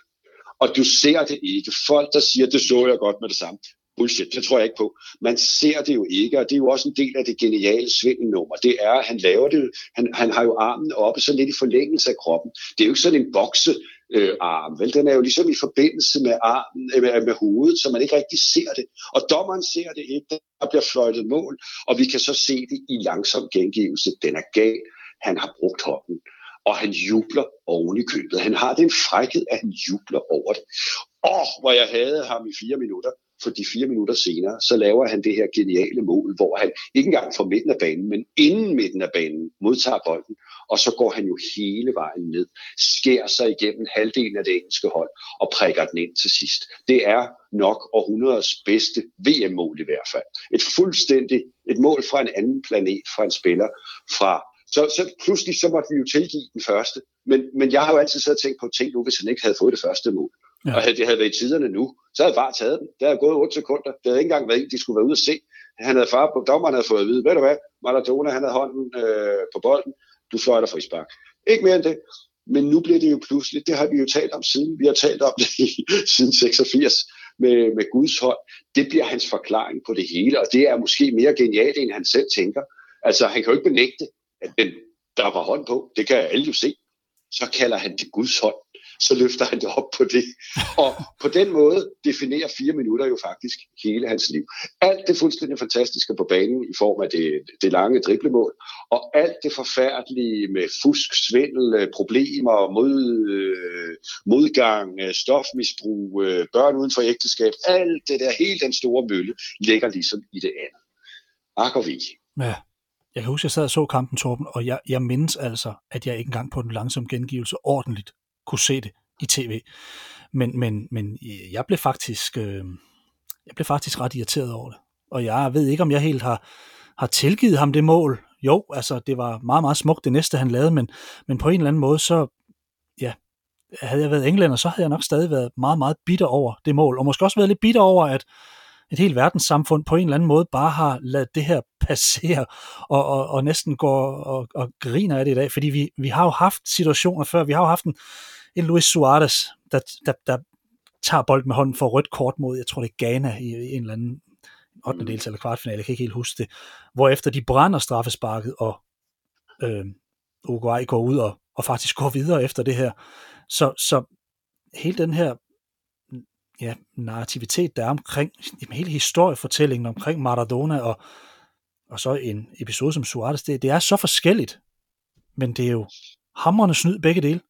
Og du ser det ikke. Folk, der siger, det så jeg godt med det samme. Bullshit, det tror jeg ikke på. Man ser det jo ikke, og det er jo også en del af det geniale svindelnummer. Det er, at han laver det, han, han har jo armen oppe så lidt i forlængelse af kroppen. Det er jo ikke sådan en bokse, øh, arm. Vel, den er jo ligesom i forbindelse med armen, øh, med, øh, med hovedet, så man ikke rigtig ser det. Og dommeren ser det ikke, der bliver fløjtet mål, og vi kan så se det i langsom gengivelse. Den er gal. Han har brugt hånden og han jubler oven i købet. Han har den frækhed, at han jubler over det. Åh, hvor jeg havde ham i fire minutter, for de fire minutter senere, så laver han det her geniale mål, hvor han ikke engang fra midten af banen, men inden midten af banen modtager bolden, og så går han jo hele vejen ned, skærer sig igennem halvdelen af det engelske hold og prikker den ind til sidst. Det er nok århundredets bedste VM-mål i hvert fald. Et fuldstændig et mål fra en anden planet, fra en spiller fra så, så pludselig så måtte vi jo tilgive den første. Men, men jeg har jo altid siddet og tænkt på, tænk nu, hvis han ikke havde fået det første mål. Ja. Og havde det havde været i tiderne nu, så havde bare taget den. Det havde gået 8 sekunder. Det havde ikke engang været de skulle være ude og se. Han havde far på, dommeren havde fået at vide, ved du hvad, Maradona, han havde hånden øh, på bolden, du fløjter frispark. Ikke mere end det. Men nu bliver det jo pludselig, det har vi jo talt om siden, vi har talt om det siden 86 med, med Guds hånd. Det bliver hans forklaring på det hele, og det er måske mere genialt, end han selv tænker. Altså, han kan jo ikke benægte, at den, der var hånd på, det kan alle jo se. Så kalder han det Guds hånd så løfter han det op på det. Og på den måde definerer fire minutter jo faktisk hele hans liv. Alt det fuldstændig fantastiske på banen i form af det, det lange driblemål, og alt det forfærdelige med fusk, svindel, øh, problemer, mod, øh, modgang, øh, stofmisbrug, børn uden for ægteskab, alt det der, hele den store mølle, ligger ligesom i det andet. Ak vi. Ja. Jeg kan huske, at jeg sad og så kampen, Torben, og jeg, jeg mindes altså, at jeg ikke engang på den langsomme gengivelse ordentligt kunne se det i tv. Men, men, men jeg blev faktisk øh, jeg blev faktisk ret irriteret over det. Og jeg ved ikke, om jeg helt har, har tilgivet ham det mål. Jo, altså det var meget, meget smukt det næste, han lavede, men, men på en eller anden måde, så ja, havde jeg været englænder, så havde jeg nok stadig været meget, meget bitter over det mål. Og måske også været lidt bitter over, at et helt verdenssamfund på en eller anden måde bare har ladet det her passere og, og, og næsten går og, og griner af det i dag. Fordi vi, vi har jo haft situationer før. Vi har jo haft en, en Luis Suarez, der, der, der tager bolden med hånden for rødt kort mod, jeg tror det er Ghana i, i en eller anden 8. dels eller kvartfinale, jeg kan ikke helt huske det, hvor efter de brænder straffesparket, og øh, Uruguay går ud og, og faktisk går videre efter det her. Så, så hele den her ja, narrativitet, der er omkring jamen, hele historiefortællingen omkring Maradona og, og så en episode som Suarez, det, det er så forskelligt, men det er jo hammerne snyd begge dele.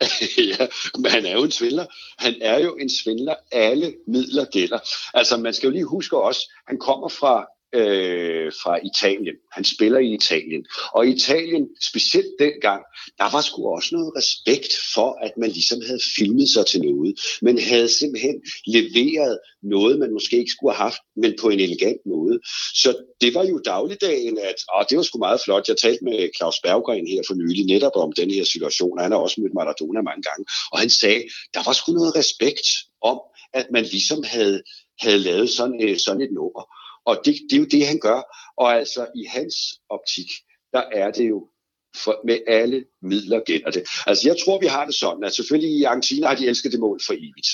ja, men han er jo en svindler. Han er jo en svindler. Alle midler gælder. Altså, man skal jo lige huske også, han kommer fra øh, fra Italien. Han spiller i Italien. Og i Italien, specielt dengang, der var sgu også noget respekt for, at man ligesom havde filmet sig til noget. Man havde simpelthen leveret noget, man måske ikke skulle have haft, men på en elegant måde. Så det var jo dagligdagen, at og det var sgu meget flot. Jeg talte med Claus Berggren her for nylig netop om den her situation. Han har også mødt Maradona mange gange. Og han sagde, der var sgu noget respekt om, at man ligesom havde, havde lavet sådan, øh, sådan et nummer. Og det, det er jo det, han gør. Og altså i hans optik, der er det jo for, med alle midler gælder det. Altså jeg tror, vi har det sådan, at selvfølgelig i Argentina har de elsket det mål for evigt.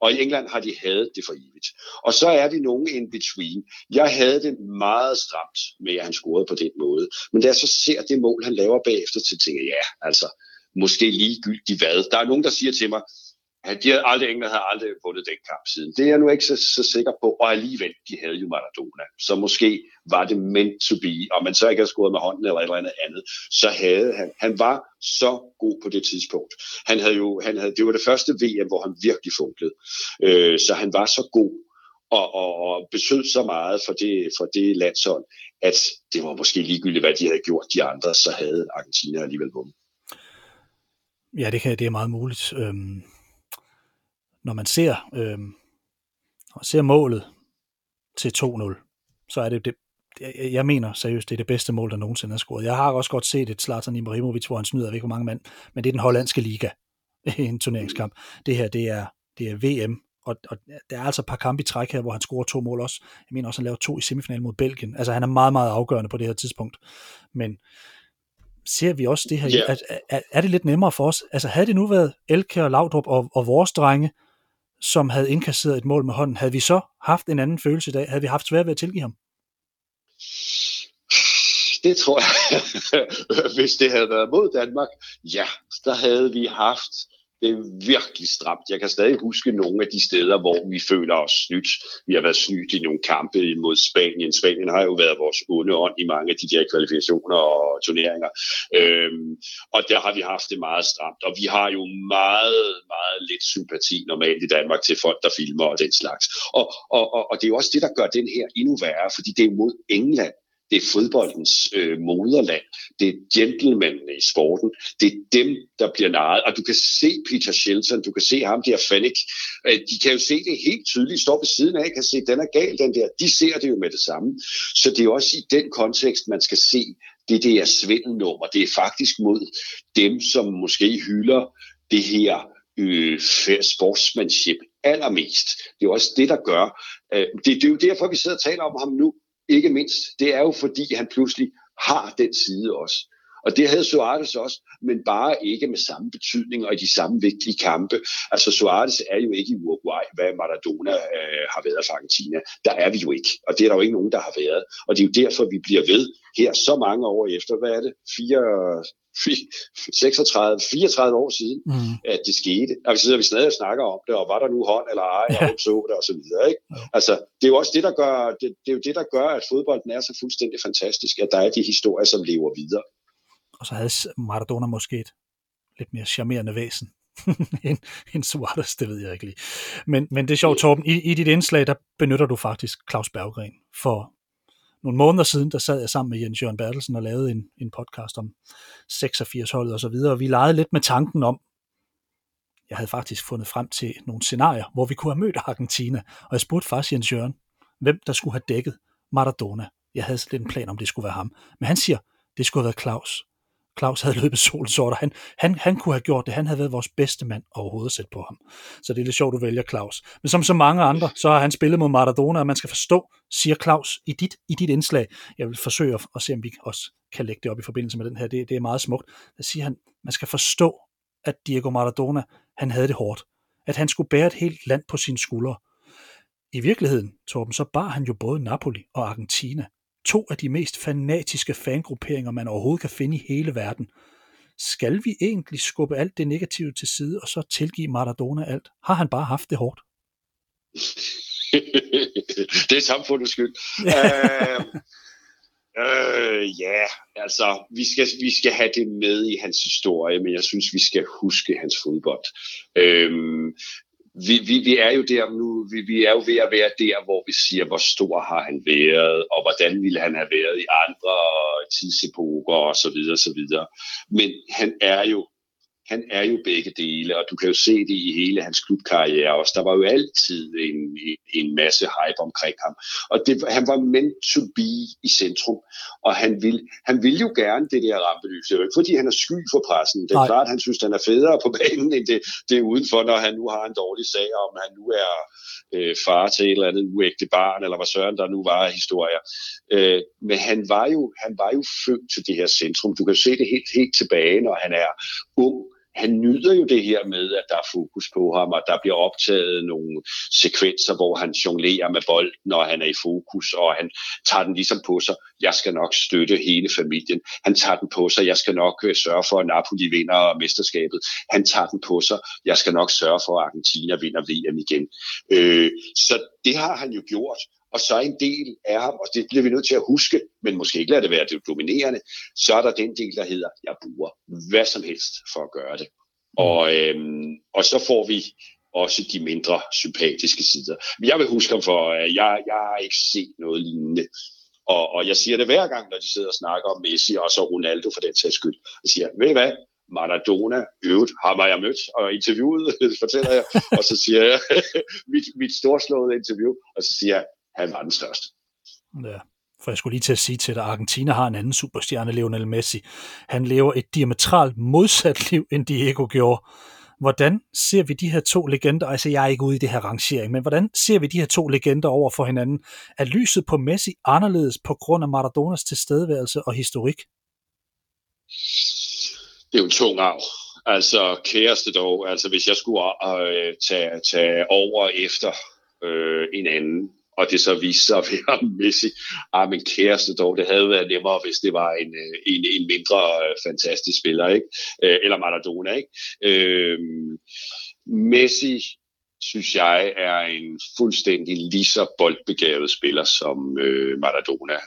Og i England har de hadet det for evigt. Og så er vi nogen in between. Jeg havde det meget stramt med, at han scorede på den måde. Men da jeg så ser det mål, han laver bagefter, så tænker jeg, ja, altså, måske ligegyldigt hvad. Der er nogen, der siger til mig, de havde aldrig, England havde aldrig vundet den kamp siden. Det er jeg nu ikke så, så sikker på, og alligevel, de havde jo Maradona. Så måske var det meant to be, og man så ikke havde scoret med hånden eller et eller andet andet, så havde han, han var så god på det tidspunkt. Han havde jo, han havde, det var det første VM, hvor han virkelig funklede. Øh, så han var så god, og, og, og betød så meget for det, for det landshold, at det var måske ligegyldigt, hvad de havde gjort de andre, så havde Argentina alligevel vundet. Ja, det, kan, det er meget muligt. Øhm, når man ser, øh, ser målet til 2-0, så er det det, jeg mener seriøst, det er det bedste mål, der nogensinde er scoret. Jeg har også godt set et Zlatan Ibrahimovic, hvor han snyder væk hvor mange mand, men det er den hollandske liga i en turneringskamp. Det her, det er, det er VM, og, og der er altså et par kampe i træk her, hvor han scorer to mål også. Jeg mener også, han laver to i semifinalen mod Belgien. Altså han er meget, meget afgørende på det her tidspunkt. Men ser vi også det her, yeah. at, at, er det lidt nemmere for os? Altså havde det nu været Elke og Laudrup og, og vores drenge, som havde indkasseret et mål med hånden, havde vi så haft en anden følelse i dag? Havde vi haft svært ved at tilgive ham? Det tror jeg. Hvis det havde været mod Danmark, ja, der havde vi haft det er virkelig stramt. Jeg kan stadig huske nogle af de steder, hvor vi føler os snydt. Vi har været snydt i nogle kampe mod Spanien. Spanien har jo været vores onde ånd i mange af de der kvalifikationer og turneringer. Øhm, og der har vi haft det meget stramt. Og vi har jo meget, meget lidt sympati normalt i Danmark til folk, der filmer og den slags. Og, og, og, og det er jo også det, der gør den her endnu værre, fordi det er mod England det er fodboldens øh, moderland, det er gentlemanene i sporten, det er dem, der bliver narret. Og du kan se Peter Shilton, du kan se ham der, Fennick, øh, de kan jo se det helt tydeligt, står ved siden af, kan se, den er gal, den der. De ser det jo med det samme. Så det er også i den kontekst, man skal se det der svindelnummer. Det er faktisk mod dem, som måske hylder det her øh, sportsmanship allermest. Det er også det, der gør. Øh, det, det er jo derfor, vi sidder og taler om ham nu ikke mindst, det er jo fordi, han pludselig har den side også. Og det havde Suarez også, men bare ikke med samme betydning og i de samme vigtige kampe. Altså Suarez er jo ikke i Uruguay, hvad Maradona øh, har været for Argentina. Der er vi jo ikke, og det er der jo ikke nogen, der har været. Og det er jo derfor, vi bliver ved her så mange år efter, hvad er det, 4, 36, 34 år siden, mm. at det skete. Og vi sidder vi stadig og snakker om det, og var der nu hånd eller ej, ja. og så det og så videre. Ikke? Altså, det er jo også det, der gør, det, det, er jo det, der gør, at fodbolden er så fuldstændig fantastisk, at der er de historier, som lever videre. Og så havde Maradona måske et lidt mere charmerende væsen end, end Suarez, det ved jeg ikke lige. Men, men det er sjovt, Torben, i, i dit indslag, der benytter du faktisk Claus Berggren for nogle måneder siden, der sad jeg sammen med Jens Jørgen Bertelsen og lavede en, en podcast om 86-holdet og så videre, og vi legede lidt med tanken om, jeg havde faktisk fundet frem til nogle scenarier, hvor vi kunne have mødt Argentina, og jeg spurgte faktisk Jens Jørgen, hvem der skulle have dækket Maradona. Jeg havde lidt en plan om, det skulle være ham. Men han siger, det skulle have været Claus. Claus havde løbet solsorter. Han, han, han kunne have gjort det. Han havde været vores bedste mand overhovedet at sætte på ham. Så det er lidt sjovt, du vælger Claus. Men som så mange andre, så har han spillet mod Maradona, og man skal forstå, siger Claus i dit, i dit indslag. Jeg vil forsøge at, at se, om vi også kan lægge det op i forbindelse med den her. Det, det er meget smukt. Der siger han, man skal forstå, at Diego Maradona, han havde det hårdt. At han skulle bære et helt land på sine skuldre. I virkeligheden, Torben, så bar han jo både Napoli og Argentina to af de mest fanatiske fangrupperinger, man overhovedet kan finde i hele verden. Skal vi egentlig skubbe alt det negative til side, og så tilgive Maradona alt? Har han bare haft det hårdt? det er samfundets skyld. øh, øh, ja, altså, vi skal, vi skal have det med i hans historie, men jeg synes, vi skal huske hans fodbold. Øh, vi, vi, vi er jo der nu, vi, vi er jo ved at være der, hvor vi siger, hvor stor har han været, og hvordan ville han have været i andre tidsepoker og så videre, så videre. Men han er jo han er jo begge dele, og du kan jo se det i hele hans klubkarriere også. Der var jo altid en, en masse hype omkring ham. Og det, han var meant to be i centrum, og han vil, han vil jo gerne det der rampelys. Det er jo ikke, fordi han er sky for pressen. Det er Nej. klart, han synes, han er federe på banen, end det, det er udenfor, når han nu har en dårlig sag, om han nu er øh, far til et eller andet uægte barn, eller hvad søren der nu var historier. Øh, men han var, jo, han var jo født til det her centrum. Du kan se det helt, helt tilbage, når han er ung han nyder jo det her med, at der er fokus på ham, og der bliver optaget nogle sekvenser, hvor han jonglerer med bolden, når han er i fokus, og han tager den ligesom på sig. Jeg skal nok støtte hele familien. Han tager den på sig. Jeg skal nok øh, sørge for, at Napoli vinder mesterskabet. Han tager den på sig. Jeg skal nok sørge for, at Argentina vinder VM igen. Øh, så det har han jo gjort, og så en del af ham, og det bliver vi nødt til at huske, men måske ikke lade det være det dominerende, så er der den del, der hedder, jeg bruger hvad som helst for at gøre det. Mm. Og, øhm, og så får vi også de mindre sympatiske sider. Men jeg vil huske ham for, at jeg, jeg har ikke set noget lignende. Og, og jeg siger det hver gang, når de sidder og snakker om Messi og så Ronaldo for den sags skyld. Jeg siger, ved I hvad, Maradona, øvrigt, har jeg mødt og interviewet, fortæller jeg, og så siger jeg, mit, mit storslåede interview, og så siger jeg, han var den største. Ja, for jeg skulle lige til at sige til dig, at Argentina har en anden superstjerne, Lionel Messi. Han lever et diametralt modsat liv, end Diego gjorde. Hvordan ser vi de her to legender, altså jeg er ikke ude i det her rangering, men hvordan ser vi de her to legender over for hinanden? Er lyset på Messi anderledes på grund af Maradonas tilstedeværelse og historik? Det er jo en tung arv. Altså kæreste dog, altså hvis jeg skulle øh, tage, tage over efter øh, en anden, og det så viste sig at være Messi. Ah, men kæreste dog, det havde været nemmere, hvis det var en, øh, en, en mindre øh, fantastisk spiller, ikke? Øh, eller Maradona, ikke? Øh, Messi synes jeg, er en fuldstændig lige så boldbegavet spiller som øh, Maradona.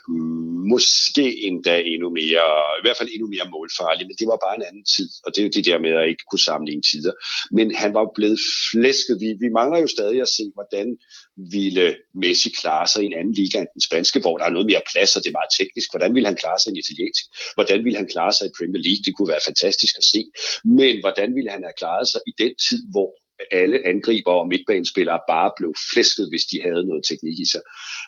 Måske endda endnu mere, i hvert fald endnu mere målfarlig, men det var bare en anden tid, og det er jo det der med at ikke kunne sammenligne tider. Men han var blevet flæsket. Vi, vi mangler jo stadig at se, hvordan ville Messi klare sig i en anden liga end den spanske, hvor der er noget mere plads, og det er meget teknisk. Hvordan ville han klare sig i en italiensk? Hvordan ville han klare sig i Premier League? Det kunne være fantastisk at se. Men hvordan ville han have klaret sig i den tid, hvor alle angriber og midtbanespillere bare blev flæsket, hvis de havde noget teknik i sig.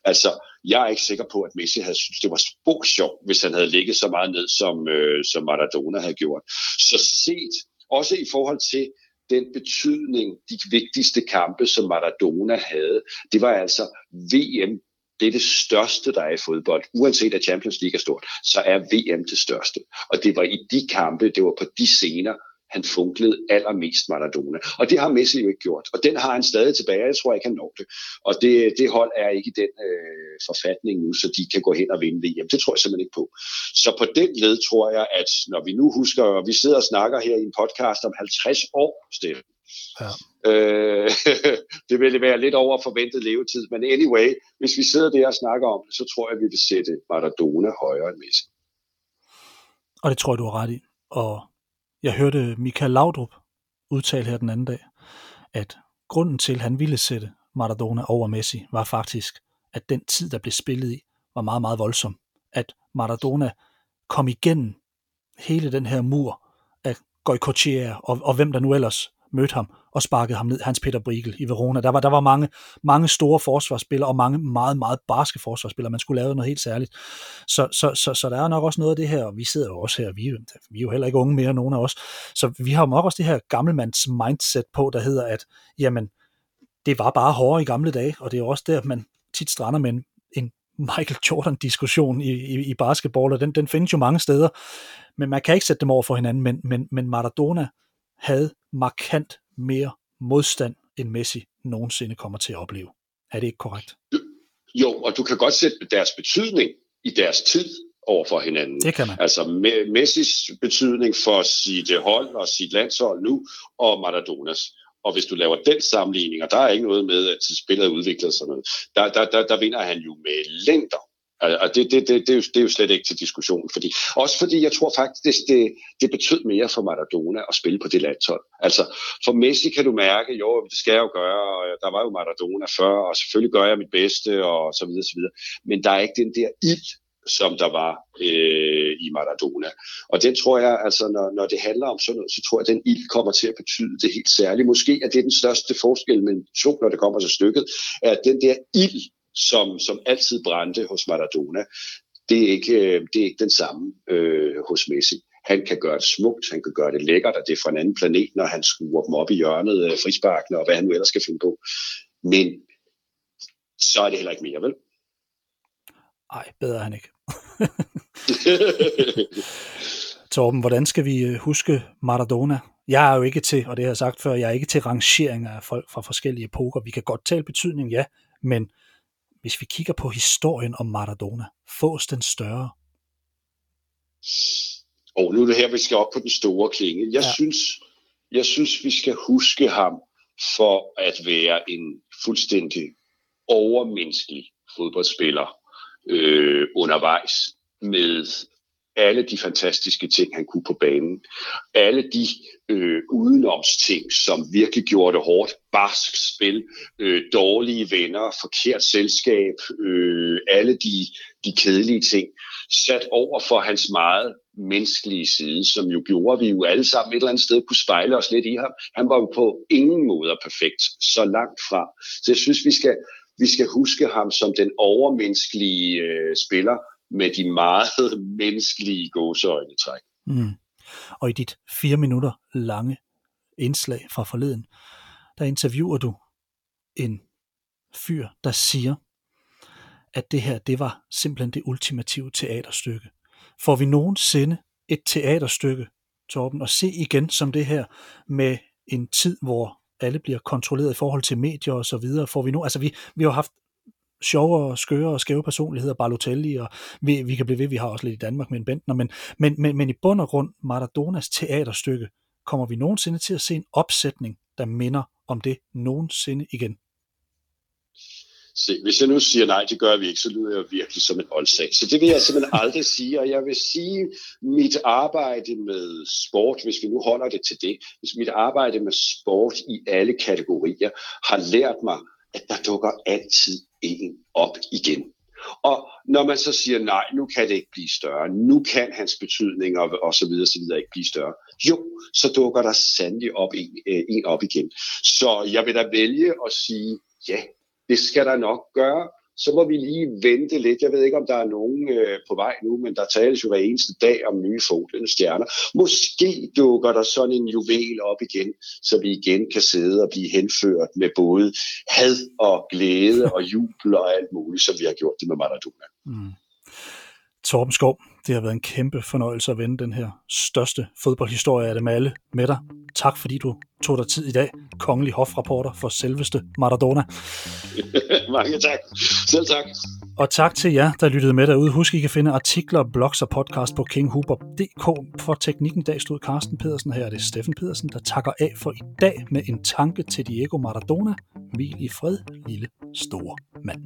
Altså, jeg er ikke sikker på, at Messi havde synes, det var spor hvis han havde ligget så meget ned, som, øh, som Maradona havde gjort. Så set, også i forhold til den betydning, de vigtigste kampe, som Maradona havde, det var altså VM det er det største, der er i fodbold. Uanset at Champions League er stort, så er VM det største. Og det var i de kampe, det var på de scener, han funklede allermest Maradona. Og det har Messi jo ikke gjort. Og den har han stadig tilbage. Jeg tror ikke, han når det. Og det, det hold er ikke i den øh, forfatning nu, så de kan gå hen og vinde VM. Det tror jeg simpelthen ikke på. Så på den led tror jeg, at når vi nu husker, og vi sidder og snakker her i en podcast om 50 år, Steffen, Ja. Øh, det ville være lidt over forventet levetid, men anyway, hvis vi sidder der og snakker om det, så tror jeg, vi vil sætte Maradona højere end Messi. Og det tror jeg, du har ret i. Og jeg hørte Michael Laudrup udtale her den anden dag, at grunden til, at han ville sætte Maradona over Messi, var faktisk, at den tid, der blev spillet i, var meget, meget voldsom. At Maradona kom igennem hele den her mur af Goycochea og, og hvem der nu ellers mødte ham og sparkede ham ned, Hans Peter Briegel i Verona. Der var, der var mange, mange store forsvarsspillere og mange meget, meget barske forsvarsspillere. Man skulle lave noget helt særligt. Så, så, så, så der er nok også noget af det her, og vi sidder jo også her, vi, vi er jo heller ikke unge mere, nogen af os. Så vi har jo nok også det her gammelmands mindset på, der hedder, at jamen, det var bare hårdere i gamle dage, og det er også der, man tit strander med en, en Michael Jordan-diskussion i, i, i basketball, og den, den findes jo mange steder, men man kan ikke sætte dem over for hinanden, men, men, men Maradona havde markant mere modstand, end Messi nogensinde kommer til at opleve. Er det ikke korrekt? Jo, og du kan godt sætte deres betydning i deres tid over for hinanden. Det kan man. Altså Messis betydning for sit hold og sit landshold nu, og Maradonas. Og hvis du laver den sammenligning, og der er ikke noget med, at spillet udvikler sig noget, der, der, der, der vinder han jo med længder og det, det, det, det, er jo, det er jo slet ikke til diskussion. Fordi, også fordi jeg tror faktisk, det, det betød mere for Maradona at spille på det landshold. Altså, for Messi kan du mærke, jo, det skal jeg jo gøre, og der var jo Maradona før, og selvfølgelig gør jeg mit bedste, og så videre, så videre. Men der er ikke den der ild, som der var øh, i Maradona. Og den tror jeg, altså når, når det handler om sådan noget, så tror jeg, at den ild kommer til at betyde det helt særligt. Måske er det den største forskel mellem to, når det kommer til stykket, at den der ild, som, som altid brændte hos Maradona, det er ikke, øh, det er ikke den samme øh, hos Messi. Han kan gøre det smukt, han kan gøre det lækkert, og det er fra en anden planet, når han skruer dem op i hjørnet, af frisparkene og hvad han nu ellers skal finde på. Men så er det heller ikke mere, vel? Nej, bedre han ikke. Torben, hvordan skal vi øh, huske Maradona? Jeg er jo ikke til, og det har jeg sagt før, jeg er ikke til rangeringer af folk fra forskellige epoker. Vi kan godt tale betydning, ja, men hvis vi kigger på historien om Maradona, fås den større? Og nu er det her, vi skal op på den store klinge. Jeg, ja. synes, jeg synes, vi skal huske ham for at være en fuldstændig overmenneskelig fodboldspiller øh, undervejs med alle de fantastiske ting, han kunne på banen. Alle de øh, udenomsting, som virkelig gjorde det hårdt. Barsk spil, øh, dårlige venner, forkert selskab, øh, alle de, de kedelige ting, sat over for hans meget menneskelige side, som jo gjorde, at vi jo alle sammen et eller andet sted kunne spejle os lidt i ham. Han var jo på ingen måder perfekt, så langt fra. Så jeg synes, vi skal, vi skal huske ham som den overmenneskelige øh, spiller med de meget menneskelige gåseøjnetræk. Mm. Og i dit fire minutter lange indslag fra forleden, der interviewer du en fyr, der siger, at det her, det var simpelthen det ultimative teaterstykke. Får vi nogensinde et teaterstykke, Torben, at se igen som det her med en tid, hvor alle bliver kontrolleret i forhold til medier og så videre. Får vi nu, altså vi, vi har haft sjovere, skøre og skæve personligheder, Balotelli, og vi, vi kan blive ved, vi har også lidt i Danmark med en Bentner, men, men, men, men i bund og grund, Maradonas teaterstykke, kommer vi nogensinde til at se en opsætning, der minder om det nogensinde igen? Se, hvis jeg nu siger nej, det gør vi ikke, så lyder jeg virkelig som en oldsag. Så det vil jeg simpelthen aldrig sige, og jeg vil sige, mit arbejde med sport, hvis vi nu holder det til det, hvis mit arbejde med sport i alle kategorier har lært mig, at der dukker altid en op igen. Og når man så siger nej, nu kan det ikke blive større, nu kan hans betydning og, og så videre, så videre ikke blive større, jo, så dukker der sandelig op en, øh, en op igen. Så jeg vil da vælge at sige, ja, det skal der nok gøre. Så må vi lige vente lidt. Jeg ved ikke, om der er nogen øh, på vej nu, men der tales jo hver eneste dag om nye fotlende stjerner. Måske dukker der sådan en juvel op igen, så vi igen kan sidde og blive henført med både had og glæde og jubel og alt muligt, som vi har gjort det med Maradona. Mm. Torben Skov, det har været en kæmpe fornøjelse at vende den her største fodboldhistorie af dem alle med dig. Tak fordi du tog dig tid i dag. Kongelig hofrapporter for selveste Maradona. Mange tak. Selv tak. Og tak til jer, der lyttede med derude. Husk, I kan finde artikler, blogs og podcast på kinghuber.dk. For teknikken dag stod Carsten Pedersen. Her er det Steffen Pedersen, der takker af for i dag med en tanke til Diego Maradona. Hvil i fred, lille store mand.